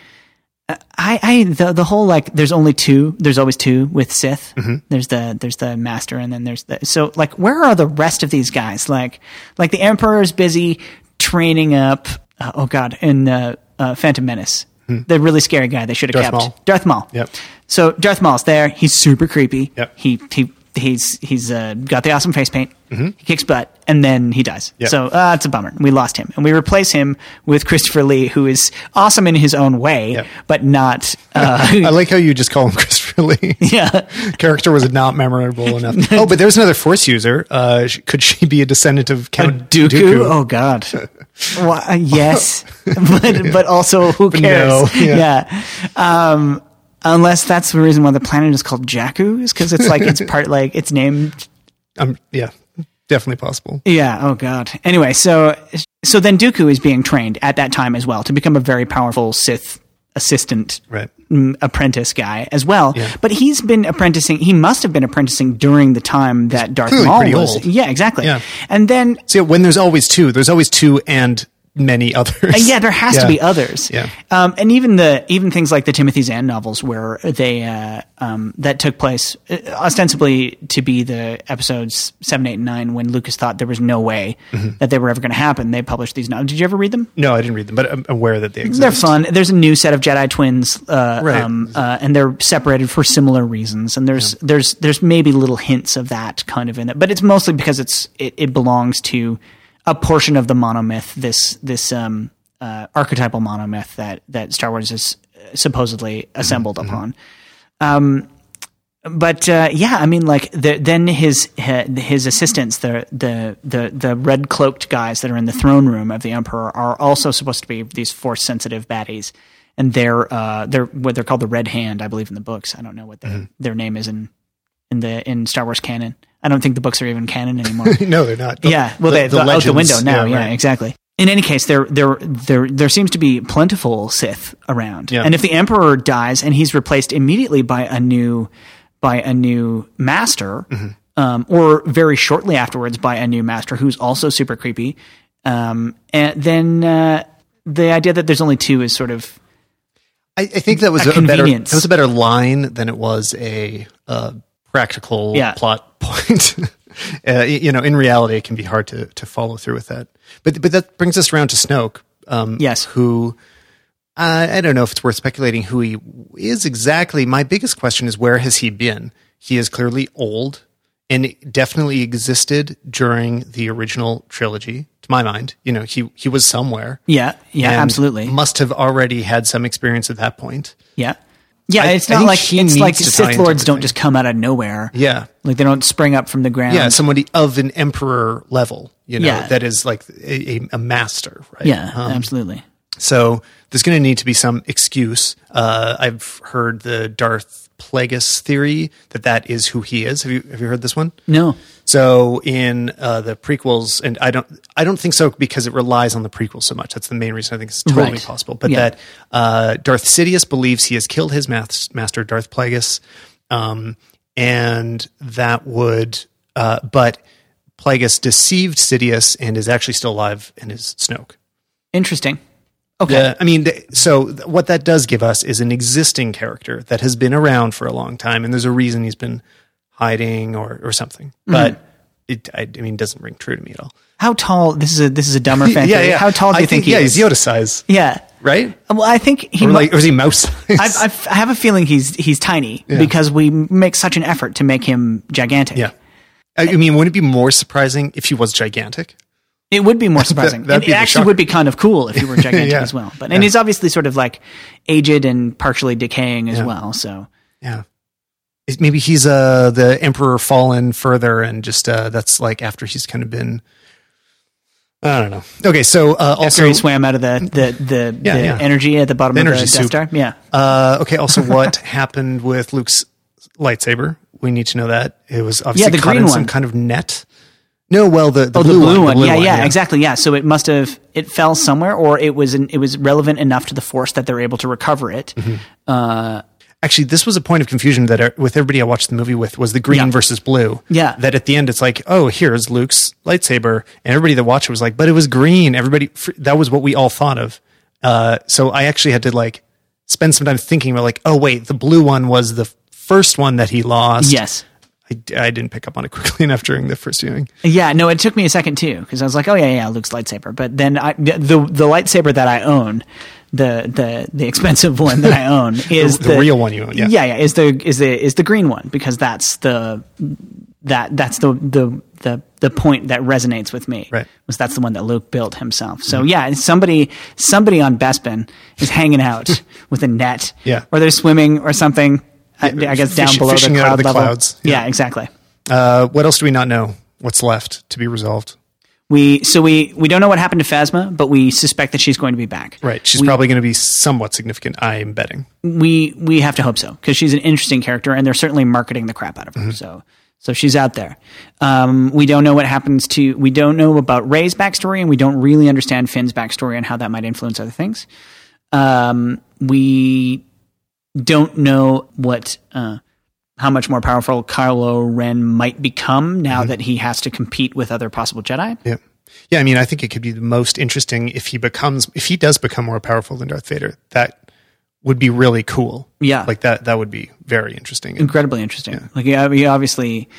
uh, I, I, the, the whole like, there's only two, there's always two with Sith. There's the, there's the master and then there's the, so like, where are the rest of these guys? Like, like the Emperor is busy training up, uh, oh God, in, uh, uh, Phantom Menace. The really scary guy they should have kept. Maul. Darth Maul. Yep. So Darth Maul's there. He's super creepy. Yep. He he he's he's uh, got the awesome face paint. He kicks butt, and then he dies. Yep. So uh, it's a bummer. We lost him, and we replace him with Christopher Lee, who is awesome in his own way, Yep. but not. Uh, I like how you just call him Christopher Lee. yeah. Character was not memorable enough. Oh, but there's another Force user. Uh, could she be a descendant of Count Dooku? Dooku? Oh God. Uh, yes, but but also who cares? no, yeah. yeah. Um, unless that's the reason why the planet is called Jakku, is because it's like it's part like it's named Um, yeah, definitely possible. Yeah. Oh God. Anyway, so so then Dooku is being trained at that time as well to become a very powerful Sith assistant Right. mm, apprentice guy as well. Yeah. But he's been apprenticing. He must have been apprenticing during the time that Darth Maul was. old. Yeah. Exactly. Yeah. And then See, when there's always two, there's always two and many others. Uh, yeah, there has to be others. Yeah. Um, and even the even things like the Timothy Zahn novels, where they uh, um, that took place uh, ostensibly to be the episodes seven, eight, and nine, when Lucas thought there was no way Mm-hmm. that they were ever going to happen. They published these novels. Did you ever read them? No, I didn't read them, but I'm aware that they exist. They're fun. There's a new set of Jedi twins, uh, Right. um, uh, and they're separated for similar reasons. And there's there's there's maybe little hints of that kind of in it, but it's mostly because it's it, it belongs to a portion of the monomyth. This this um, uh, archetypal monomyth that that Star Wars is supposedly assembled upon. Um, but uh, yeah, I mean, like the, then his his assistants, the the the the red cloaked guys that are in the throne room of the emperor, are also supposed to be these force sensitive baddies, and they're uh, they're what they're called the Red Hand, I believe, in the books. I don't know what their their name is in in the in Star Wars canon. I don't think the books are even canon anymore. no, they're not. The- yeah, well, the- they, the out the window now. Yeah, right. exactly. In any case, there there there there seems to be plentiful Sith around, Yeah. and if the Emperor dies and he's replaced immediately by a new by a new master, Mm-hmm. um, or very shortly afterwards by a new master who's also super creepy, um, and then uh, the idea that there's only two is sort of I, I think that was A a, better that was a better line than it was a uh, practical Yeah. plot point. uh, you know, in reality, it can be hard to to follow through with that. But but that brings us around to Snoke. Um, Yes. who uh, I don't know if it's worth speculating who he is exactly. My biggest question is where has he been? He is clearly old and definitely existed during the original trilogy. To my mind, you know, he he was somewhere. yeah yeah absolutely Must have already had some experience at that point. yeah yeah. I- it's not like it's like Sith lords don't just come out of nowhere. Yeah. Like they don't spring up from the ground. Yeah. Somebody of an emperor level, you know, Yeah. that is like a, a, a master, right? yeah, Um, absolutely. So there's going to need to be some excuse. Uh, I've heard the Darth Plagueis theory that that is who he is. Have you, have you heard this one? No. So in uh, the prequels, and I don't, I don't think so because it relies on the prequels so much. That's the main reason I think it's totally Right. possible. But Yeah. that uh, Darth Sidious believes he has killed his mas- master, Darth Plagueis, um, and that would, uh, but Plagueis deceived Sidious and is actually still alive and is Snoke. Interesting. Okay. Yeah, I mean, so th- what that does give us is an existing character that has been around for a long time, and there's a reason he's been hiding or or something. Mm-hmm. But it, I, I mean, doesn't ring true to me at all. How tall? This is a this is a dumber fan. yeah, yeah. How tall do I you think, he Yeah, is? he's Yoda size, Yeah. right? Well, I think he Or like, or is he mouse size? I, I, I have a feeling he's he's tiny because we make such an effort to make him gigantic. yeah. I mean, wouldn't it be more surprising if he was gigantic? It would be more surprising. that'd be it actually would be kind of cool if he were gigantic Yeah. as well. But and he's obviously sort of like aged and partially decaying as well. So Yeah. Maybe he's uh the emperor fallen further and just uh that's like after he's kind of been I don't know. Okay, so uh after also he swam out of the the the, Yeah, the yeah. energy at the bottom The of the Death soup. Star. Yeah. uh okay, also what happened with Luke's lightsaber? We need to know that. It was obviously the caught green in some kind of net. No, well the, the, Oh, blue, the blue one. the yeah, yeah, exactly. Yeah. So it must have it fell somewhere, or it was in, it was relevant enough to the Force that they're able to recover it. Mm-hmm. Uh, Actually, this was a point of confusion that uh, with everybody I watched the movie with was the green Yeah. versus blue. Yeah. That at the end it's like, oh, here's Luke's lightsaber, and everybody that watched it was like, but it was green. Everybody, that was what we all thought of. Uh, so I actually had to like spend some time thinking about like, oh wait, the blue one was the first one that he lost. yes. I, I didn't pick up on it quickly enough during the first viewing. Yeah, no, it took me a second too because I was like, "Oh yeah, yeah, Luke's lightsaber." But then I, the the lightsaber that I own, the the the expensive one that I own is The- the real one you own, yeah. yeah, yeah, is the is the is the green one because that's the that that's the the the the point that resonates with me. Right. Mm-hmm. Was that's the one that Luke built himself. So yeah, somebody somebody on Bespin is hanging out with a net. Yeah. Or they're swimming or something. I, I guess down fish- below the fishing out of cloud the level. clouds. Yeah. Yeah. exactly. Uh, what else do we not know? What's left to be resolved? We so we we don't know what happened to Phasma, but we suspect that she's going to be back. Right. She's We- probably going to be somewhat significant. I'm betting. We we have to hope so because she's an interesting character, and they're certainly marketing the crap out of her. Mm-hmm. So so she's out there. Um, we don't know what happens to. We don't know about Rey's backstory, and we don't really understand Finn's backstory and how that might influence other things. Um, we don't know what. Uh, how much more powerful Kylo Ren might become now Mm-hmm. that he has to compete with other possible Jedi. Yeah. Yeah, I mean, I think it could be the most interesting if he becomes if he does become more powerful than Darth Vader. That would be really cool. Yeah. Like that that would be very interesting. Incredibly interesting. Like yeah, he obviously,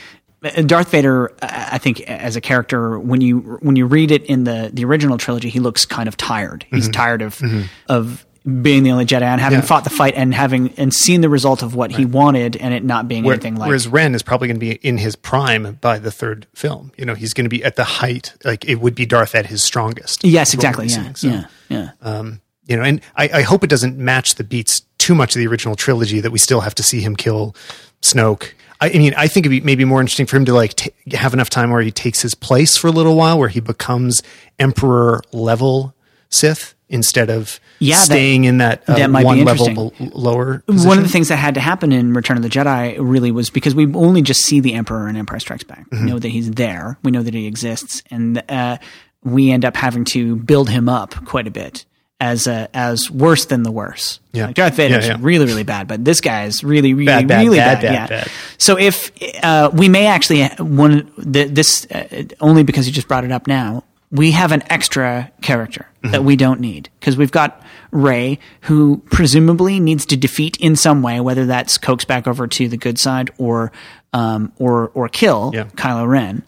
Darth Vader. I I think as a character, when you when you read it in the the original trilogy, he looks kind of tired. He's Mm-hmm. tired of of being the only Jedi and having Yeah. fought the fight and having and seen the result of what he wanted and it not being where- anything like. whereas Ren is probably going to be in his prime by the third film. You know, he's going to be at the height like it would be Darth at his strongest. yes, exactly. Yeah. So, yeah, yeah. Um, you know, and I, I hope it doesn't match the beats too much of the original trilogy that we still have to see him kill Snoke. I, I mean, I think it'd be maybe more interesting for him to like ta have enough time where he takes his place for a little while, where he becomes Emperor level Sith instead of Yeah, that- staying in that, uh, that one level bel- lower. One of the things that had to happen in Return of the Jedi really was because we only just see the Emperor in Empire Strikes Back. Mm-hmm. We know that he's there. We know that he exists, and uh, we end up having to build him up quite a bit as a, as worse than the worse. Yeah. like Darth Vader's Yeah, yeah. really really bad, but this guy is really really Bad, bad, really bad, bad. bad, yeah. bad. So if uh, we may actually one th- this uh, only because you just brought it up now, we have an extra character Mm-hmm. that we don't need because we've got Rey, who presumably needs to defeat in some way, whether that's coax back over to the good side or um, or or kill Yeah. Kylo Ren,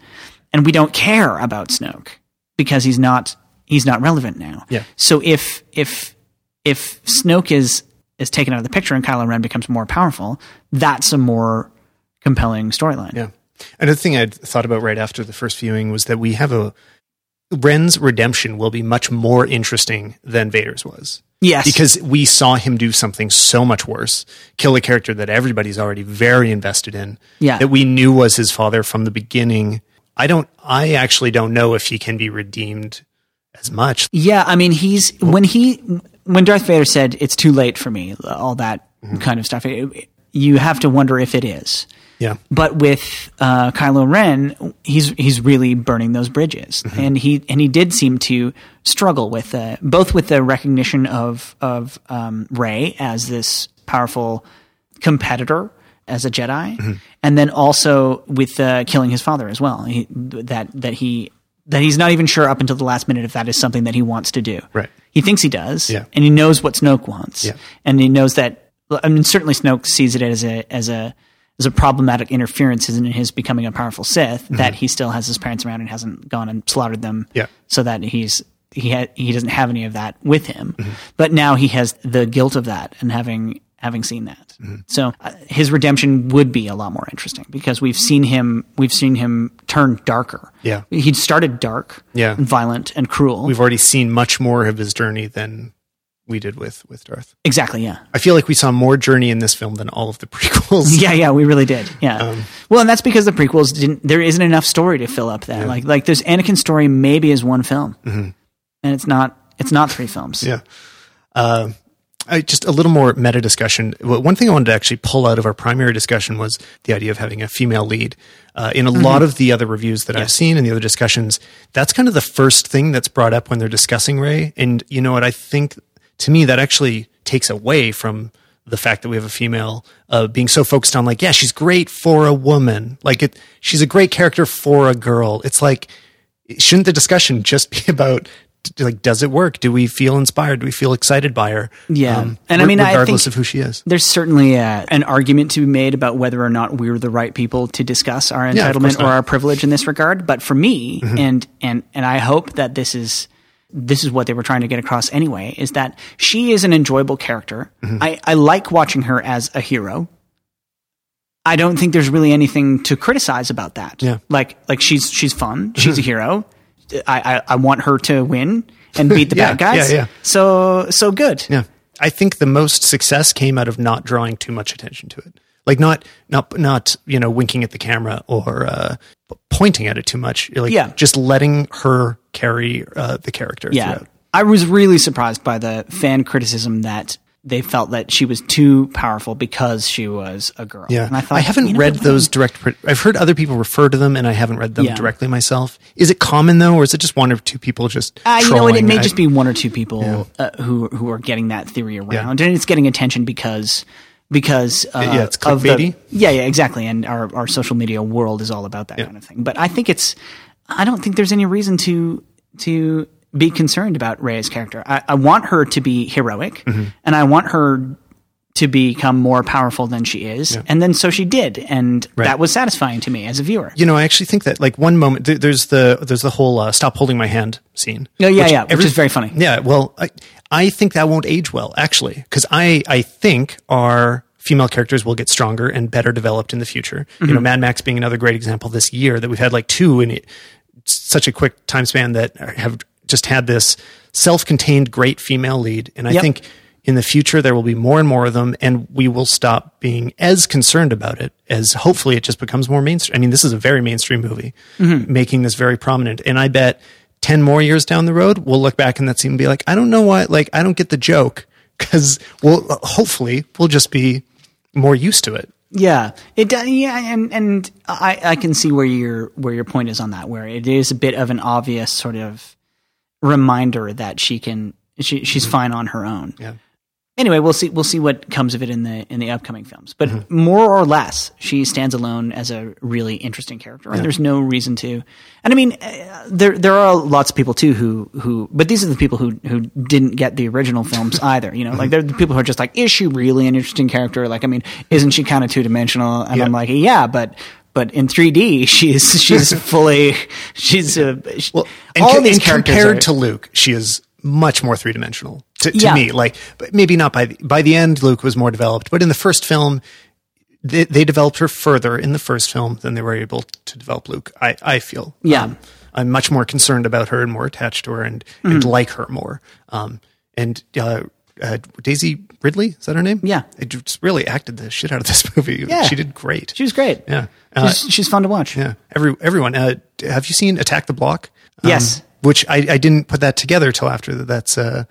and we don't care about Snoke because he's not he's not relevant now. Yeah. So if if if Snoke is is taken out of the picture and Kylo Ren becomes more powerful, that's a more compelling storyline. Yeah. Another thing I'd thought about right after the first viewing was that we have a Ren's redemption will be much more interesting than Vader's was. Yes. Because we saw him do something so much worse, kill a character that everybody's already very invested in, Yeah. that we knew was his father from the beginning. I don't I actually don't know if he can be redeemed as much. Yeah, I mean, he's when he when Darth Vader said it's too late for me, all that Mm-hmm. kind of stuff. it- you have to wonder if it is. Yeah. But with uh, Kylo Ren, he's he's really burning those bridges, Mm-hmm. and he and he did seem to struggle with uh, both with the recognition of of um, Rey as this powerful competitor as a Jedi, Mm-hmm. and then also with uh, killing his father as well. He, that that he that he's not even sure up until the last minute if that is something that he wants to do. Right. He thinks he does, Yeah. and he knows what Snoke wants, Yeah. and he knows that. I mean, certainly Snoke sees it as a as a there's a problematic interference in his becoming a powerful Sith mm-hmm. that he still has his parents around and hasn't gone and slaughtered them. Yeah. So that he's he ha- he doesn't have any of that with him, mm-hmm. but now he has the guilt of that and having having seen that. Mm-hmm. So uh, his redemption would be a lot more interesting because we've seen him we've seen him turn darker. Yeah. He'd started dark, Yeah. and violent and cruel. We've already seen much more of his journey than we did with with Darth. exactly, yeah. I feel like we saw more journey in this film than all of the prequels. Yeah, yeah, we really did. Yeah. Um, well, and that's because the prequels didn't. There isn't enough story to fill up that. Like, like this Anakin story maybe is one film, and it's not. It's not three films. Mm-hmm. Yeah. Uh, I, just a little more meta discussion. Well, One thing I wanted to actually pull out of our primary discussion was the idea of having a female lead. Uh, in a lot of the other reviews that I've seen and the other discussions, that's kind of the first thing that's brought up when they're discussing Rey. And you know what? I think to me that actually takes away from the fact that we have a female uh, being so focused on like, yeah, she's great for a woman. Like it, she's a great character for a girl. It's like, shouldn't the discussion just be about like, does it work? Do we feel inspired? Do we feel excited by her? Um, Yeah. And I mean, I regardless think- of who she is. There's certainly a, an argument to be made about whether or not we're the right people to discuss our Yeah, entitlement or our privilege in this regard. But for me, Mm-hmm. and and and I hope that this is this is what they were trying to get across anyway, is that she is an enjoyable character. Mm-hmm. I, I like watching her as a hero. I don't think there's really anything to criticize about that. Yeah. Mm-hmm. Like like she's she's fun. She's a hero. I, I I want her to win and beat the Yeah, bad guys. yeah, yeah. So so good. Yeah. I think the most success came out of not drawing too much attention to it. Like not not not you know winking at the camera or uh, pointing at it too much. Like Yeah. just letting her carry uh, the character. Yeah. throughout. I was really surprised by the fan criticism that they felt that she was too powerful because she was a girl. Yeah, And I thought haven't you know read those direct. I've heard other people refer to them, and I haven't read them Yeah. directly myself. Is it common though, or is it just one or two people just? Uh, you know what? It may I- just be one or two people uh, who who are getting that theory around, and it's getting attention because because uh, Yeah, it's of the- yeah, yeah, exactly. And our our social media world is all about that kind of thing. But I think it's I don't think there's any reason to to be concerned about Rey's character. I, I want her to be heroic, Mm-hmm. and I want her to become more powerful than she is, and then so she did, and that was satisfying to me as a viewer. You know, I actually think that like one moment there- there's the there's the whole uh, "stop holding my hand" scene. Oh, yeah, which yeah, which is very funny. Yeah, well, I, I think that won't age well actually, because I I think our female characters will get stronger and better developed in the future. You Mm-hmm. know, Mad Max being another great example this year that we've had like two in it, such a quick time span that have just had this self-contained great female lead, and I Yep. think in the future there will be more and more of them and we will stop being as concerned about it as hopefully it just becomes more mainstream i mean this is a very mainstream movie Mm-hmm. making this very prominent and i bet 10 more years down the road we'll look back in that scene and be like i don't know why like i don't get the joke because we'll hopefully we'll just be more used to it Yeah, it. Yeah, and and I I can see where your where your point is on that. Where it is a bit of an obvious sort of reminder that she can she she's fine on her own. Yeah. Anyway, we'll see we'll see what comes of it in the in the upcoming films. But Mm-hmm. more or less, she stands alone as a really interesting character, and there's no reason to. And I mean, uh, there there are lots of people too who who, but these are the people who who didn't get the original films either. You know, like they're the people who are just like, is she really an interesting character? Like, I mean, isn't she kind of two dimensional? And I'm like, yeah, but. But in 3D, she's she's fully she's uh, she- well and, all co- these compared are- to luke she is much more three-dimensional to, to Yeah. me like maybe not by the, by the end luke was more developed but in the first film they, they developed her further in the first film than they were able to develop luke i, I feel Yeah. Um, i'm much more concerned about her and more attached to her and, Mm-hmm. and like her more um, and uh, uh, Daisy Ridley is that her name? Yeah. it just really acted the shit out of this movie. Yeah. she did great. she was great. yeah, uh, she's, she's fun to watch. yeah. Every everyone. Uh, have you seen Attack the Block? Um, Yes. Which I, I didn't put that together till after. That's uh,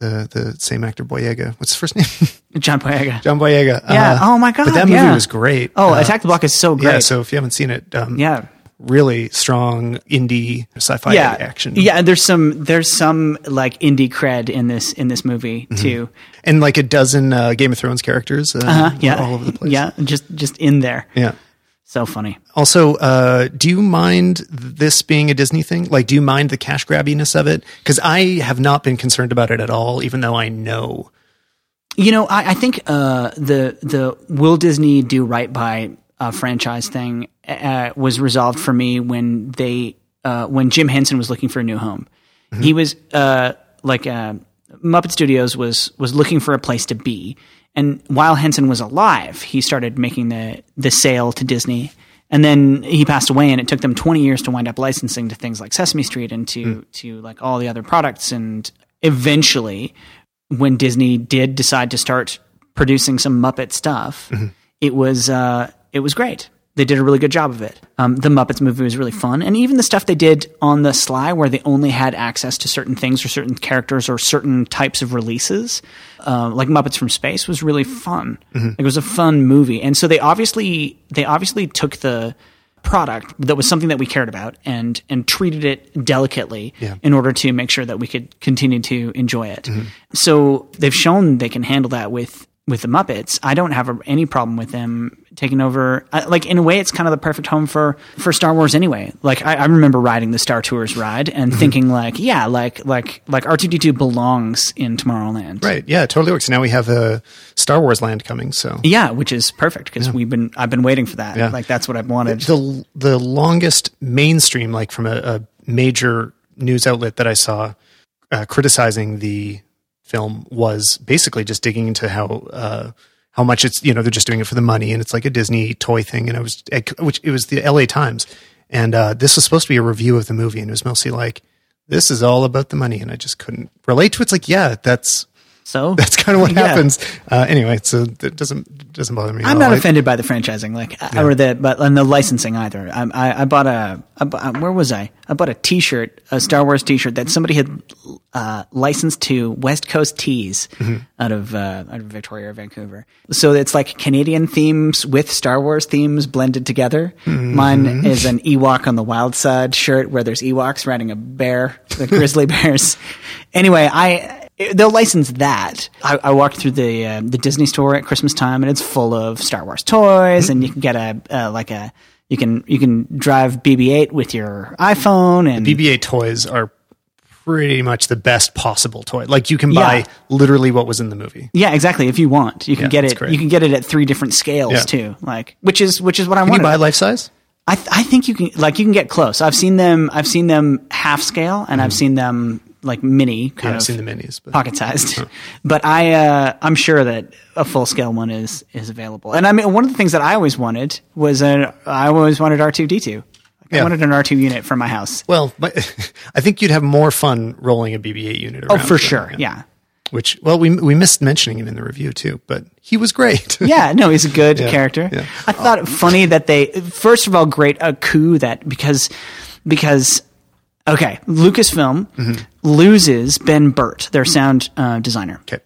the the same actor Boyega. What's his first name? John Boyega. John Boyega. Yeah. Uh, oh my god. But that movie yeah. was great. Oh, Uh, Attack the Block is so great. Yeah. So if you haven't seen it, um, yeah. really strong indie sci-fi Yeah. action. Yeah, and there's some there's some like indie cred in this in this movie Mm-hmm. too. and like a dozen uh, Game of Thrones characters. Uh, Uh, yeah. all over the place. Yeah, just just in there. Yeah. So funny. Also, uh, do you mind this being a Disney thing? Like, do you mind the cash grabbiness of it? Because I have not been concerned about it at all, even though I know You know, I, I think uh, the the will Disney do right by a franchise thing uh, was resolved for me when they uh, when Jim Henson was looking for a new home. He was uh, like uh, Muppet Studios was was looking for a place to be, and while Henson was alive, he started making the the sale to Disney. And then he passed away, and it took them 20 years to wind up licensing to things like Sesame Street and to to like all the other products. And eventually, when Disney did decide to start producing some Muppet stuff, it was uh, it was great. They did a really good job of it. Um, the Muppets movie was really fun, and even the stuff they did on the sly, where they only had access to certain things or certain characters or certain types of releases, uh, like Muppets from Space, was really fun. Like, it was a fun movie, and so they obviously they obviously took the product that was something that we cared about and and treated it delicately Yeah. in order to make sure that we could continue to enjoy it. So they've shown they can handle that with with the Muppets. I don't have a, any problem with them taking over. I, like in a way, it's kind of the perfect home for for Star Wars anyway. Like I, I remember riding the Star Tours ride and thinking like, yeah, like like like R two D two belongs in Tomorrowland. Right. Yeah, it totally works. Now we have a Star Wars land coming, so Yeah, which is perfect because we've been I've been waiting for that. Yeah. Like that's what I've wanted. the the longest mainstream, like from a, a major news outlet that I saw uh, criticizing the film, was basically just digging into how uh, how much it's you know they're just doing it for the money and it's like a Disney toy thing, and it was which it was the L.A. Times, and uh, this was supposed to be a review of the movie, and it was mostly like this is all about the money, and I just couldn't relate to it. It's like yeah, that's so that's kind of what Yeah. happens. Uh, anyway, so it doesn't doesn't bother me. I'm not offended by the franchising, like or the but and the licensing either. I, I, I bought a, I bought, where was I? I bought a T-shirt, a Star Wars T-shirt that somebody had uh, licensed to West Coast Tees out of uh, out of Victoria or Vancouver. So it's like Canadian themes with Star Wars themes blended together. Mine is an Ewok on the Wild Side shirt where there's Ewoks riding a bear, the grizzly bears. Anyway, I they'll license that. I, I walked through the uh, the Disney store at Christmas time, and it's full of Star Wars toys, and you can get a uh, like a you can you can drive BB-8 with your iPhone, and BB-8 toys are pretty much the best possible toy. Like you can buy Yeah. literally what was in the movie. yeah, exactly. If you want, you can Yeah, get it. great. You can get it at three different scales Yeah. too. Like which is which is what I Can you wanted. buy life size? I th- I think you can like you can get close. I've seen them. I've seen them half scale, and I've seen them like mini kind. Yeah, I've of seen the minis, but pocket sized. But I, uh, I'm sure that a full scale one is is available. And I mean, one of the things that I always wanted was an I always wanted R two D two. I Yeah. wanted an R two unit for my house. well, but I think you'd have more fun rolling a BB-8 unit. Oh, for sure. Yeah. Which, well, we we missed mentioning him in the review too, but he was great. Yeah, no, he's a good character. yeah. I thought it funny that they first of all great a coup that because because okay, Lucasfilm Mm-hmm. loses Ben Burtt, their sound uh, designer. okay.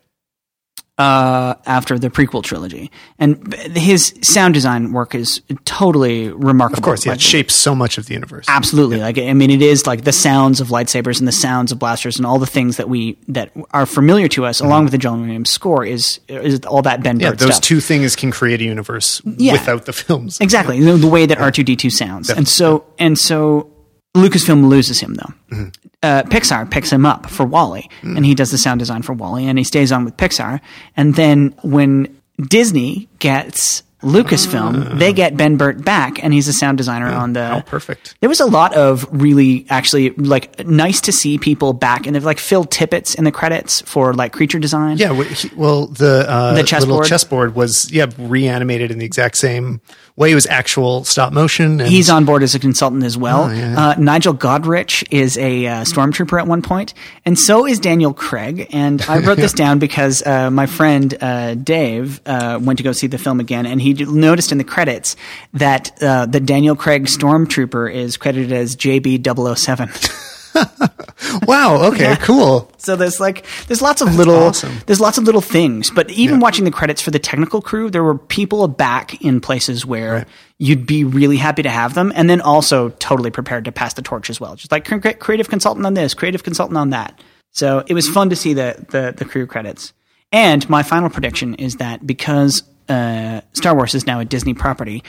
uh, after the prequel trilogy, and his sound design work is totally remarkable. Of course, yeah, Like, it shapes so much of the universe. absolutely. Like, I mean, it is like the sounds of lightsabers and the sounds of blasters and all the things that we that are familiar to us, along with the John Williams score, is is all that Ben Mm-hmm. yeah, Burtt those stuff. two things can create a universe without the films. Exactly, the, the way that R two D two sounds, and so and so Lucasfilm loses him though. Mm-hmm. Uh, Pixar picks him up for WALL-E, Mm. and he does the sound design for WALL-E, and he stays on with Pixar. And then when Disney gets Lucasfilm, they get Ben Burtt back, and he's a sound designer on the. Perfect. There was a lot of really actually like nice to see people back, and they've like Phil Tippett's in the credits for like creature design. Yeah, well, he, well the uh, The little chessboard? chessboard was yeah reanimated in the exact same way. Was actual stop motion. And He's on board as a consultant as well. Oh, yeah. uh, Nigel Godrich is a uh, stormtrooper at one point, and so is Daniel Craig. And I wrote this down because uh, my friend uh, Dave uh, went to go see the film again, and he d- noticed in the credits that uh, the Daniel Craig stormtrooper is credited as JB007. wow. Okay. Cool. So there's like there's lots of little awesome. there's lots of little things, but even watching the credits for the technical crew, there were people back in places where you'd be really happy to have them, and then also totally prepared to pass the torch as well. Just like creative consultant on this, creative consultant on that. So it was fun to see the the, the crew credits. And my final prediction is that because uh, Star Wars is now a Disney property,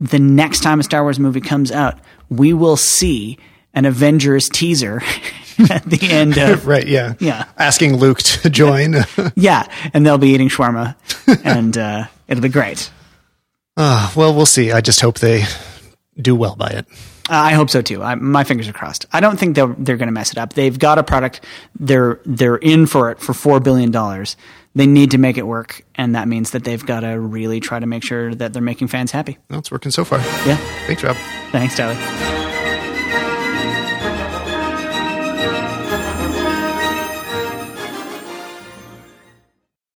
the next time a Star Wars movie comes out, we will see an Avengers teaser at the end of right. Yeah. Yeah. Asking Luke to join. yeah, and they'll be eating shawarma, and uh, it'll be great. uh, well, we'll see. I just hope they do well by it. I hope so too. I, my fingers are crossed. I don't think they're they're going to mess it up. They've got a product. They're they're in for it for four billion dollars. They need to make it work, and that means that they've got to really try to make sure that they're making fans happy. Well, it's working so far. Yeah. Thanks, Rob. Thanks, Tyler.